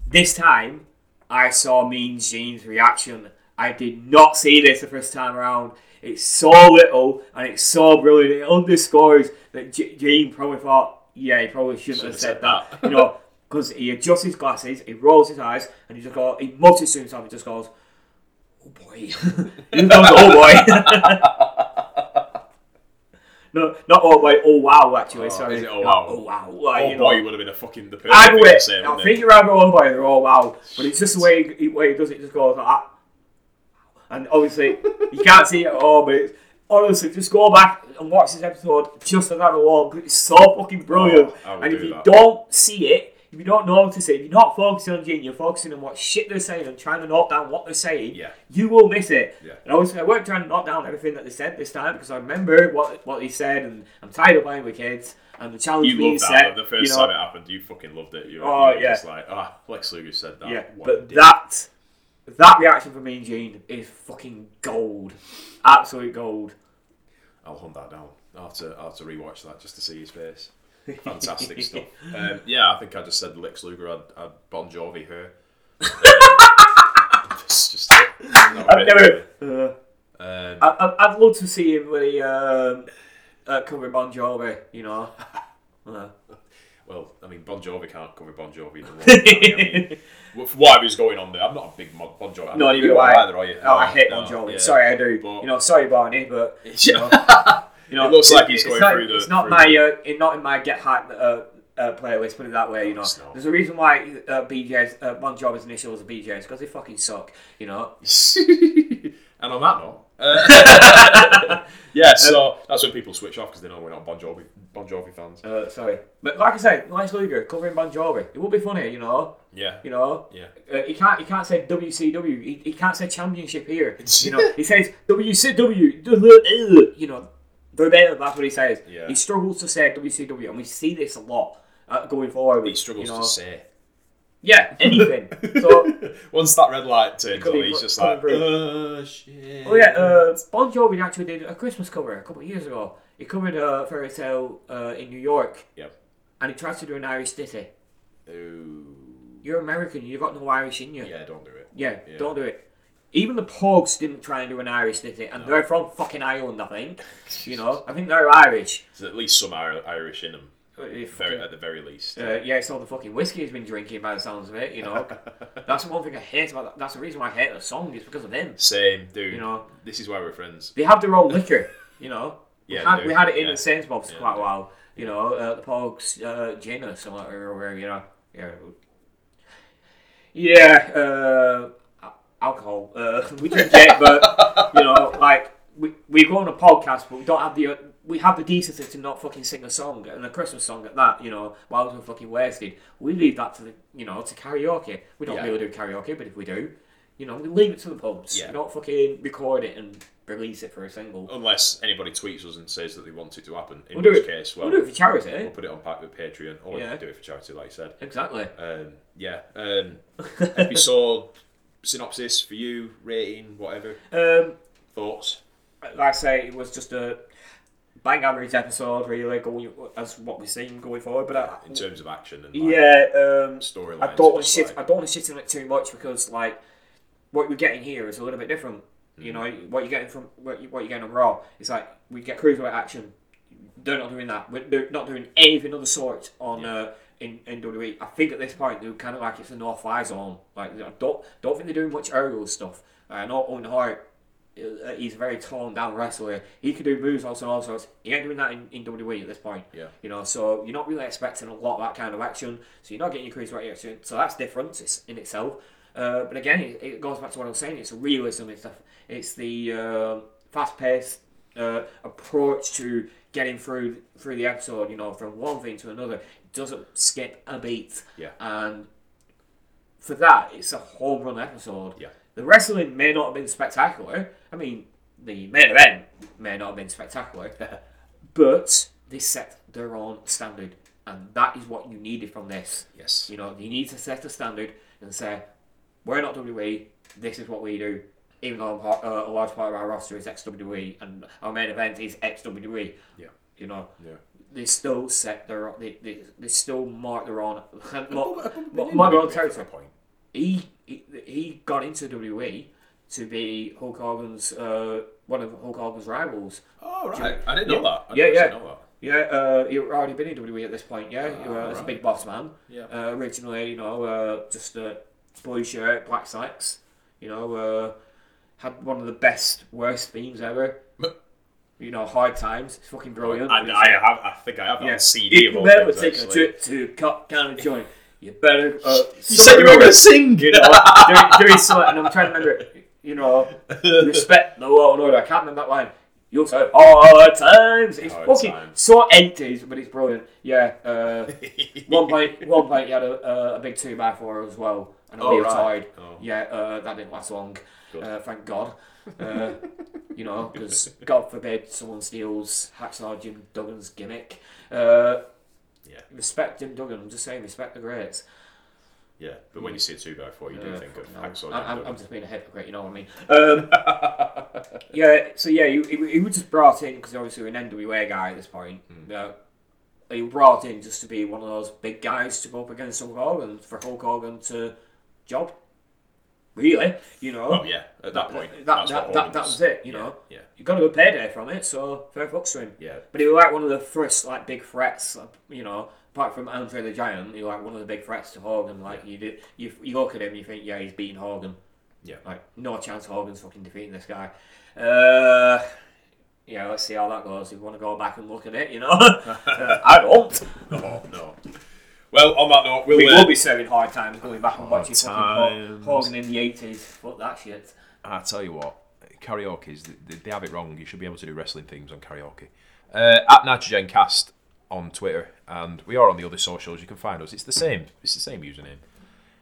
This time, I saw Mean Gene's reaction. I did not see this the first time around. It's so little and it's so brilliant. It underscores that G- Gene probably thought, yeah, he probably shouldn't have said that. you know, because he adjusts his glasses, he rolls his eyes, and he just goes, he mutters to himself, he just goes, oh boy. he just goes, oh boy. no, not oh boy, oh wow, actually, Oh, sorry. is it oh wow? Oh wow. Like, Oh you boy, know. would have been a fucking the perfect Either thing way, to say, I wouldn't think it? you're either oh boy or oh wow, but it's just the way he, way he does it. Just goes like that, and obviously you can't see it at all. But it's, honestly, just go back and watch this episode just for that alone. 'cause It's so fucking brilliant, Oh, and if you that. don't see it, if you don't notice it, if you're not focusing on Gene, you're focusing on what shit they're saying and trying to knock down what they're saying, Yeah. you will miss it. Yeah. And obviously, I weren't trying to knock down everything that they said this time because I remember what what he said, and I'm tired of playing with kids. And the challenge You being loved that. set. The first you know, time it happened, you fucking loved it. You were, Oh, you were yeah. just like, ah, Lex Luger said that. yeah, What but that that reaction from me and Gene is fucking gold, absolute gold. I'll hunt that down. I'll have to, I'll have to rewatch that just to see his face. Fantastic stuff. Um, yeah, I think I just said Lex Luger had, had Bon Jovi her. just. not I've never. Uh, Um, I, I'd love to see him when he um, uh, cover Bon Jovi, you know. Uh, well, I mean, Bon Jovi can't cover Bon Jovi. the. I mean, for going on there, I'm not a big Bon Jovi. I'm No, you I. either, are you? oh, I hate No, Bon Jovi. yeah. Sorry, I do. But- you know, sorry, Barney, but you know, you know, It looks like he's going not, through the- It's not my, uh, it, not in my get hype uh, uh, playlist. Put it that way. You know, there's a reason why uh, BJ's uh, Bon Jovi's initials are BJ's because they fucking suck. You know. and on that note, uh, yeah, so that's when people switch off because they know we're not Bon Jovi, Bon Jovi fans. Uh, sorry, but like I said, Lex Luger covering Bon Jovi. It would be funny, you know. Yeah, You know, yeah. Uh, he can't. He can't say WCW. He, he can't say championship here. You know, he says WCW. You know, verbatim. That's what he says. Yeah. He struggles to say WCW, and we see this a lot uh, going forward. He struggles you know. to say. Yeah, anything. so, Once that red light turns on, he's just like, oh shit. oh yeah, uh, Bon Jovi actually did a Christmas cover a couple of years ago. He covered uh, Fairy Tale uh, in New York, Yep. and he tried to do an Irish ditty. Ooh. You're American. You've got no Irish in you. Yeah, don't do it. Yeah, Yeah. don't do it. Even the Pogues didn't try and do an Irish, did they? And they're from fucking Ireland, I think. You know, I think they're Irish. There's at least some Ir- Irish in them, If, very, at the very least. uh, yeah, it's all the fucking whiskey he's been drinking by the sounds of it, you know. That's the one thing I hate about that. That's the reason why I hate the song, is because of them. Same, dude. You know. this is why we're friends. They have their own liquor, you know. Yeah, we had, we had it in Yeah. the Saints Bobs Yeah, quite a while, you know. Uh, the Pogues uh, gin or or, you know. Yeah. Yeah, uh, alcohol. Uh, we drink it, but you know, like we we go on a podcast, but we don't have the uh, we have the decency to not fucking sing a song and a Christmas song at that. You know, while we're fucking wasted, we leave that to the you know to karaoke. We don't Yeah. really do karaoke, but if we do, you know, we leave it to the pubs. Yeah. We don't fucking record it and release it for a single. Unless anybody tweets us and says that they want it to happen, in We'll do which it. case, well, We'll do it for charity. we'll put it on pack with Patreon, or Yeah. do it for charity, like I said. Exactly. Um, yeah. Um, episode synopsis for you, rating, whatever. Um, Thoughts? like I say, it was just a bang average episode, really, going as what we've seen going forward. But I, In terms of action and like, yeah, um, storyline. I don't want to shit. I don't want to shit on it too much because like what we're getting here is a little bit different. You know what you're getting from what, you, what you're getting on Raw. It's like we get cruiserweight action. They're not doing that. We're, they're not doing anything of the sort on uh, in in WWE. I think at this point they're kind of like it's a no fly zone. Like I don't don't think they're doing much aerial stuff. I know Owen Hart. uh, He's a very toned down wrestler. He could do moves also all sorts. He ain't doing that in, in WWE at this point. Yeah. You know, so you're not really expecting a lot of that kind of action. So you're not getting your cruiserweight action. So that's different it's in itself. Uh, but again, it, it goes back to what I was saying. It's realism. It's the, it's the uh, fast-paced uh, approach to getting through through the episode. You know, from one thing to another. Doesn't skip a beat. Yeah. And for that, it's a home run episode. Yeah. The wrestling may not have been spectacular. I mean, the main event may not have been spectacular, but they set their own standard, and that is what you needed from this. Yes. You know, you need to set a standard and say, we're not WWE. This is what we do. Even though part, uh, a large part of our roster is XWE and our main event is XWE. Yeah. You know, Yeah. They still set their. They, they, they still mark their own. But- mark, but- but mark in their own territory a point. he, he he got into WWE to be Hulk Hogan's uh, one of Hulk Hogan's rivals. Oh right, I didn't know that. I Yeah, yeah. know that. Yeah, uh, he already been in WWE at this point. Yeah, he was a right. big boss man. Yeah. Uh, originally, you know, uh, just a blue shirt, black slacks. You know, uh, had one of the best worst themes ever. You know, hard times. It's fucking brilliant. I, I have. I think I have that Yeah. on CD If of you all ever things, take a trip to Cobb County Joint, you better. Uh, You said you were going to sing. you know, doing, doing something, and I'm trying to remember, you know, respect the law and order. I can't remember that line. You'll say hard times. It's Hard fucking times. so empty, but it's brilliant. Yeah. Uh, one point, one point, you had a, uh, a big two by four as well, and a Oh, right. Oh. Yeah, uh, that didn't last long. Uh, thank God. Uh, you know, because God forbid someone steals Hacksaw Jim Duggan's gimmick. Uh, Yeah, respect Jim Duggan. I'm just saying, respect the greats. Yeah. But when you see a two by four, you do think of no, Hacksaw I- I'm, I'm just being a hypocrite, you know what I mean? Um, yeah, so yeah, he, he, he was just brought in because obviously an NWA guy at this point. Hmm. Yeah, he was brought in just to be one of those big guys to go up against Hulk Hogan for Hulk Hogan to job. Really, you know. Oh yeah, at that point, that, that's that, what that, Hogan that was it, you Yeah, know. Yeah, You got a good payday from it, so fair fucks to him. yeah. But he was like one of the first like big threats, you know. Apart from Andre the Giant, was like one of the big threats to Hogan. Like you did, you, you look at him, you think, yeah, he's beating Hogan. Yeah. Like no chance Hogan's fucking defeating this guy. Uh, yeah, let's see how that goes. If you want to go back and look at it, you know, Uh, I don't. No, no. Well, on that note, we'll. We uh, will be serving hard times going back and watching fucking Hogan in the eighties. Fuck that shit. I tell you what, karaoke's they, they have it wrong. You should be able to do wrestling themes on karaoke. Uh, at Nitrogen Cast on Twitter, and we are on the other socials. You can find us. It's the same. It's the same username.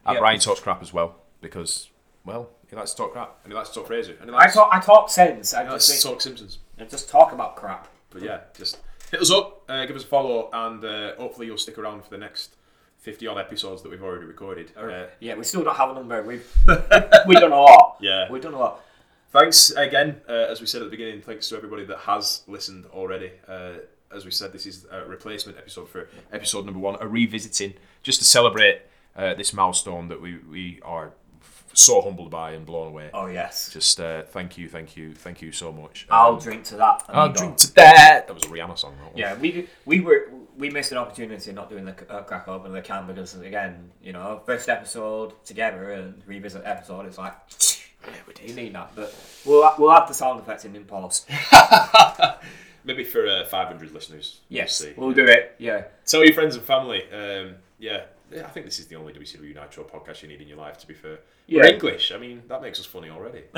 At Yeah. Brian talks crap as well because well, he likes to talk crap, and he likes to talk Frasier, and he I likes, talk, I talk sense. I just, talk Simpsons. I just talk about crap. But yeah, just hit us up, uh, give us a follow, and uh, hopefully you'll stick around for the next fifty odd episodes that we've already recorded. Uh, Yeah, we still don't have a number. We've we've done a lot. yeah. We've done a lot. Thanks again, uh, as we said at the beginning. Thanks to everybody that has listened already. As we said, this is a replacement episode for episode number one, a revisiting, just to celebrate uh, this milestone that we we are f- so humbled by and blown away. Oh yes. Just uh, thank you, thank you, thank you so much. I'll Um, drink to that. I'll amigo. drink to that. That was a Rihanna song. That one. Yeah, we we were we missed an opportunity not doing the uh, crack open the can because again, you know, first episode together and revisit episode. It's like Yeah, we did. you need that, but we'll we'll have the sound effects in in post. Maybe for uh, 500 listeners. we'll Yes, see. we'll do it. Yeah, Tell your friends and family. Um, yeah. yeah, I think this is the only WCW Nitro podcast you need in your life. To be fair, we're Yeah. English. I mean, that makes us funny already.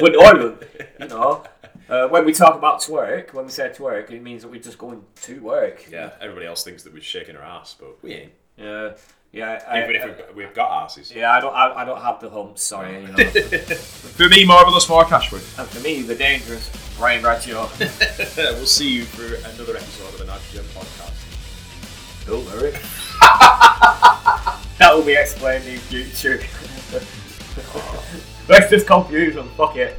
we're Ireland, you know. Uh, when we talk about twerk, when we say twerk, it means that we're just going to work. yeah, everybody else thinks that we're shaking our ass, but we ain't. Yeah, yeah. I, Even if we've got, we've got asses. yeah, I don't, I, I don't have the humps. Sorry, you know. For me, marvelous Mark Ashford. and for me, the dangerous Brian Bradshaw. we'll see you for another episode of the Nitrogen podcast. Don't worry. that will be explained in future. Oh. Let's just confuse them. Fuck it.